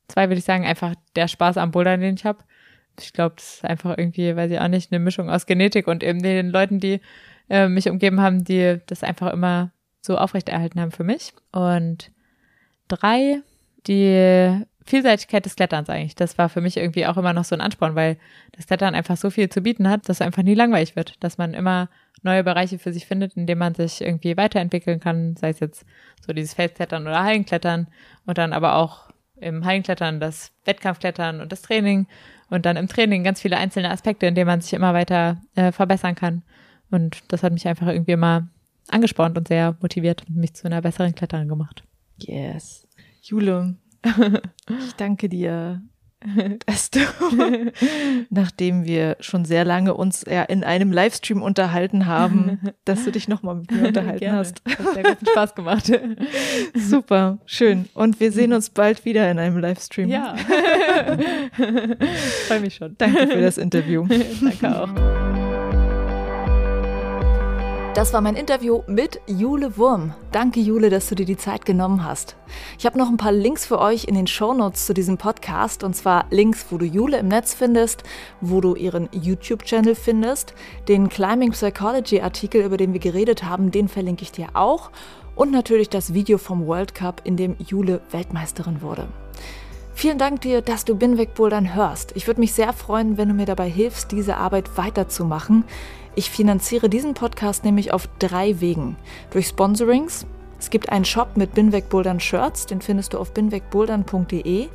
Zwei würde ich sagen, einfach der Spaß am Bouldern, den ich habe. Ich glaube, das ist einfach irgendwie, weiß ich auch nicht, eine Mischung aus Genetik und eben den Leuten, die äh, mich umgeben haben, die das einfach immer so aufrechterhalten haben für mich. Und drei, die Vielseitigkeit des Kletterns eigentlich. Das war für mich irgendwie auch immer noch so ein Ansporn, weil das Klettern einfach so viel zu bieten hat, dass es einfach nie langweilig wird, dass man immer neue Bereiche für sich findet, in denen man sich irgendwie weiterentwickeln kann, sei es jetzt so dieses Felsklettern oder Hallenklettern und dann aber auch im Hallenklettern das Wettkampfklettern und das Training und dann im Training ganz viele einzelne Aspekte, in denen man sich immer weiter äh, verbessern kann. Und das hat mich einfach irgendwie immer angespornt und sehr motiviert und mich zu einer besseren Kletterin gemacht. Yes. Jule, ich danke dir, dass du, nachdem wir schon sehr lange uns ja in einem Livestream unterhalten haben, dass du dich nochmal mit mir unterhalten Gerne. hast. Hat sehr guten Spaß gemacht. Super, schön. Und wir sehen uns bald wieder in einem Livestream. Ja. Freue mich schon. Danke für das Interview. Danke auch. Das war mein Interview mit Jule Wurm. Danke, Jule, dass du dir die Zeit genommen hast. Ich habe noch ein paar Links für euch in den Shownotes zu diesem Podcast. Und zwar Links, wo du Jule im Netz findest, wo du ihren YouTube-Channel findest. Den Climbing Psychology Artikel, über den wir geredet haben, den verlinke ich dir auch. Und natürlich das Video vom World Cup, in dem Jule Weltmeisterin wurde. Vielen Dank dir, dass du Binweg Bouldern hörst. Ich würde mich sehr freuen, wenn du mir dabei hilfst, diese Arbeit weiterzumachen. Ich finanziere diesen Podcast nämlich auf drei Wegen. Durch Sponsorings. Es gibt einen Shop mit Binweg Bouldern Shirts, den findest du auf binwegbouldern.de.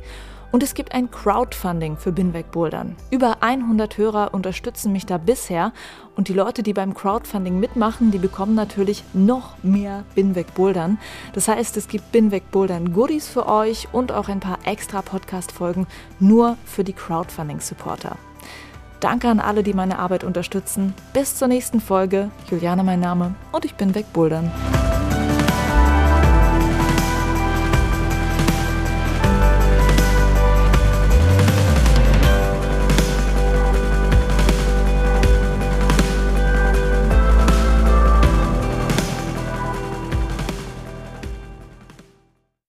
Und es gibt ein Crowdfunding für Binweg Bouldern. Über 100 Hörer unterstützen mich da bisher und die Leute, die beim Crowdfunding mitmachen, die bekommen natürlich noch mehr Binweg Bouldern. Das heißt, es gibt Binweg Bouldern Goodies für euch und auch ein paar extra Podcast Folgen nur für die Crowdfunding Supporter. Danke an alle, die meine Arbeit unterstützen. Bis zur nächsten Folge. Juliane mein Name und ich bin wegbouldern.